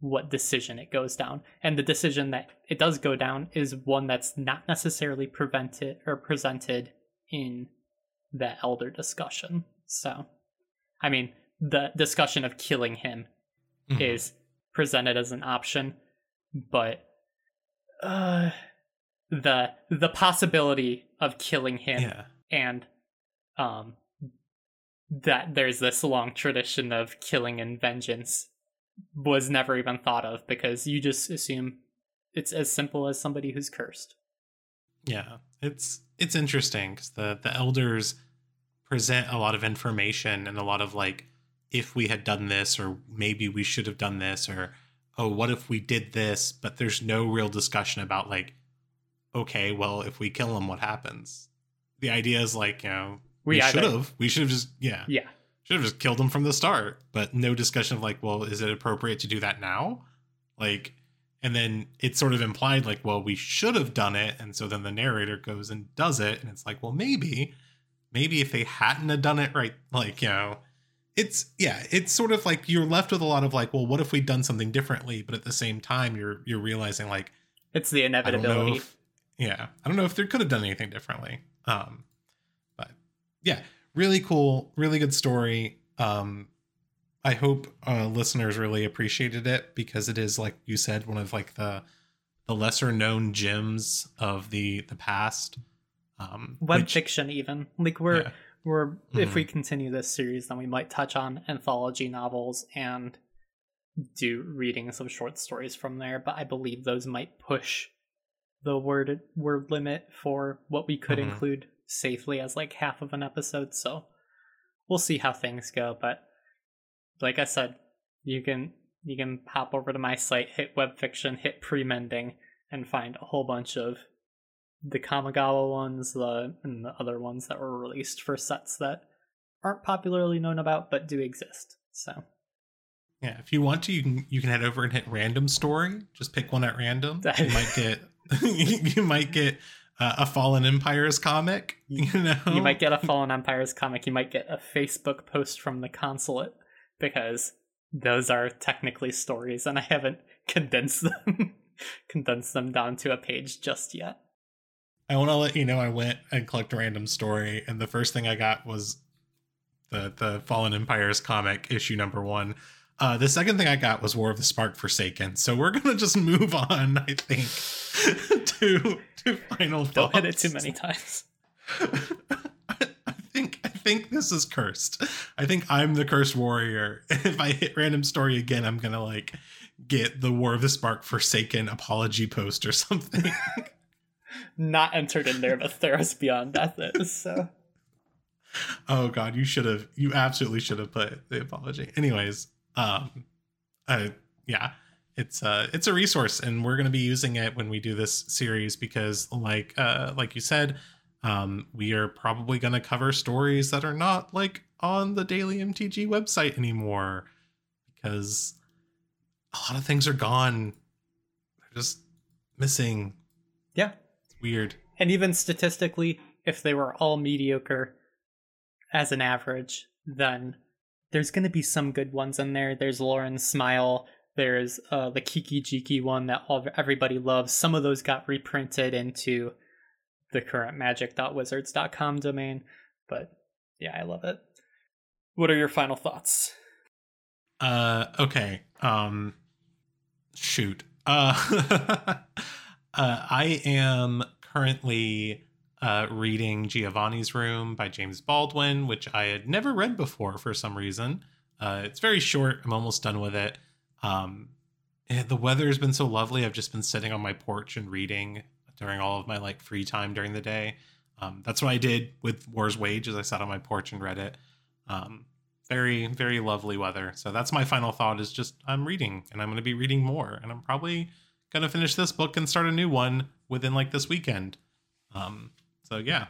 what decision it goes down and the decision that it does go down is one that's not necessarily prevented or presented in the elder discussion so i mean the discussion of killing him mm-hmm. is presented as an option but uh the the possibility of killing him yeah. and um that there's this long tradition of killing and vengeance was never even thought of because you just assume it's as simple as somebody who's cursed. Yeah, it's it's interesting because the the elders present a lot of information and a lot of like if we had done this or maybe we should have done this or oh what if we did this but there's no real discussion about like okay well if we kill him what happens the idea is like you know we, we should have we should have just yeah. Yeah. Should have just killed him from the start but no discussion of like well is it appropriate to do that now? Like and then it's sort of implied like well we should have done it and so then the narrator goes and does it and it's like well maybe maybe if they hadn't have done it right like you know it's yeah it's sort of like you're left with a lot of like well what if we'd done something differently but at the same time you're you're realizing like it's the inevitability. if, yeah i don't know if they could have done anything differently. Um yeah really cool, really good story. Um, I hope uh, listeners really appreciated it because it is, like you said, one of like the the lesser known gems of the the past. Um, Web which, fiction, even like we're yeah. we're mm-hmm. if we continue this series, then we might touch on anthology novels and do readings of short stories from there. But I believe those might push the word word limit for what we could mm-hmm. include safely as like half of an episode. So we'll see how things go. But like I said, you can you can pop over to my site, hit web fiction, hit pre-mending, and find a whole bunch of the Kamigawa ones, the and the other ones that were released for sets that aren't popularly known about but do exist. So yeah, if you want to, you can you can head over and hit random story. Just pick one at random. You might get you might get uh, a Fallen Empires comic. You know, you might get a Fallen Empires comic. You might get a Facebook post from the consulate because those are technically stories, and I haven't condensed them condensed them down to a page just yet. I want to let you know I went and clicked a random story, and the first thing I got was the the Fallen Empires comic issue number one. Uh, the second thing I got was War of the Spark Forsaken. So we're gonna just move on, I think, to to final thoughts. Don't hit it too many times. I think I think this is cursed. I think I'm the cursed warrior. If I hit random story again, I'm gonna like get the War of the Spark Forsaken apology post or something. Not entered in there, but Theros Beyond Death is so. Oh god, you should have. You absolutely should have put the apology. Anyways, um, uh, yeah, it's uh it's a resource, and we're going to be using it when we do this series because, like uh, like you said, um, we are probably going to cover stories that are not like on the Daily MTG website anymore because a lot of things are gone. They're just missing. Yeah, it's weird. And even statistically, if they were all mediocre as an average, then there's going to be some good ones in there. There's Lauren's Smile. There's uh, the Kiki Jiki one that all, everybody loves. Some of those got reprinted into the current magic.wizards.com domain. But yeah, I love it. What are your final thoughts? Uh, okay. Um, shoot. Uh, uh I am currently uh, reading Giovanni's Room by James Baldwin, which I had never read before for some reason. Uh, it's very short. I'm almost done with it. Um, eh, the weather has been so lovely. I've just been sitting on my porch and reading during all of my like free time during the day. Um, that's what I did with War's Wage, as I sat on my porch and read it. Um, very, very lovely weather. So that's my final thought. Is just I'm reading, and I'm going to be reading more, and I'm probably going to finish this book and start a new one within like this weekend. Um, so yeah,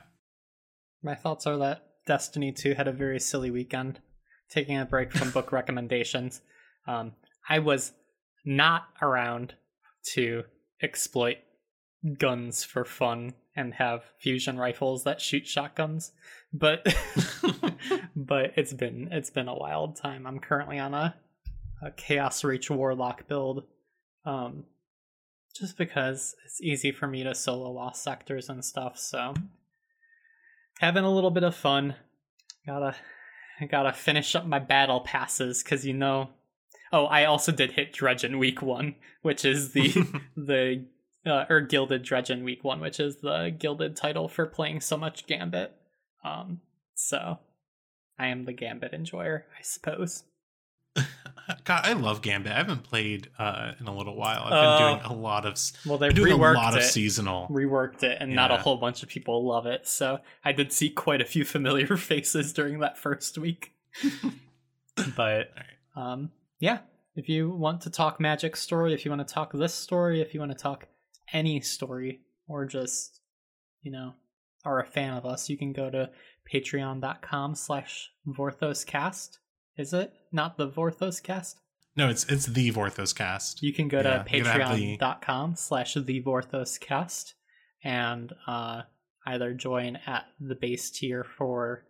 My thoughts are that Destiny 2 had a very silly weekend, taking a break from book recommendations. Um, I was not around to exploit guns for fun and have fusion rifles that shoot shotguns, but but it's been it's been a wild time. I'm currently on a, a Chaos Reach Warlock build, um, just because it's easy for me to solo lost sectors and stuff. So having a little bit of fun. Gotta gotta finish up my battle passes because you know. Oh, I also did hit Dredgen week one, which is the the uh, or Gilded Dredgen week one, which is the gilded title for playing so much Gambit. Um, so I am the Gambit enjoyer, I suppose. God, I love Gambit. I haven't played uh, in a little while. I've been Oh. doing a lot of Well, they doing a reworked lot of it. seasonal. reworked it and not a whole bunch of people love it so i did see quite a few familiar faces during that first week but um yeah if you want to talk magic story if you want to talk this story if you want to talk any story or just you know are a fan of us you can go to patreon.com slash vorthoscast is it not the Vorthos cast? No, it's it's the Vorthos cast. you can go Yeah, to you can have patreon.com slash the Vorthos cast and uh, either join at the base tier for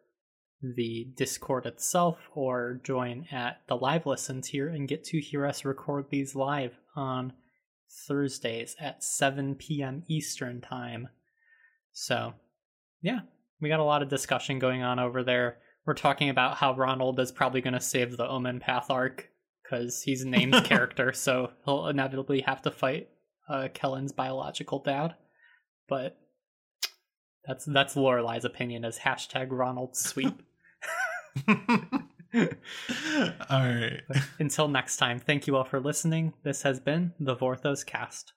the discord itself or join at the live listen tier and get to hear us record these live on thursdays at 7 p.m eastern time so yeah we got a lot of discussion going on over there we're talking about how ronald is probably going to save the omen path arc because he's named character, so he'll inevitably have to fight uh, Kellan's biological dad. But that's that's Lorelai's opinion as hashtag Ronald sweep. all right. Until next time, thank you all for listening. This has been the Vorthos Cast.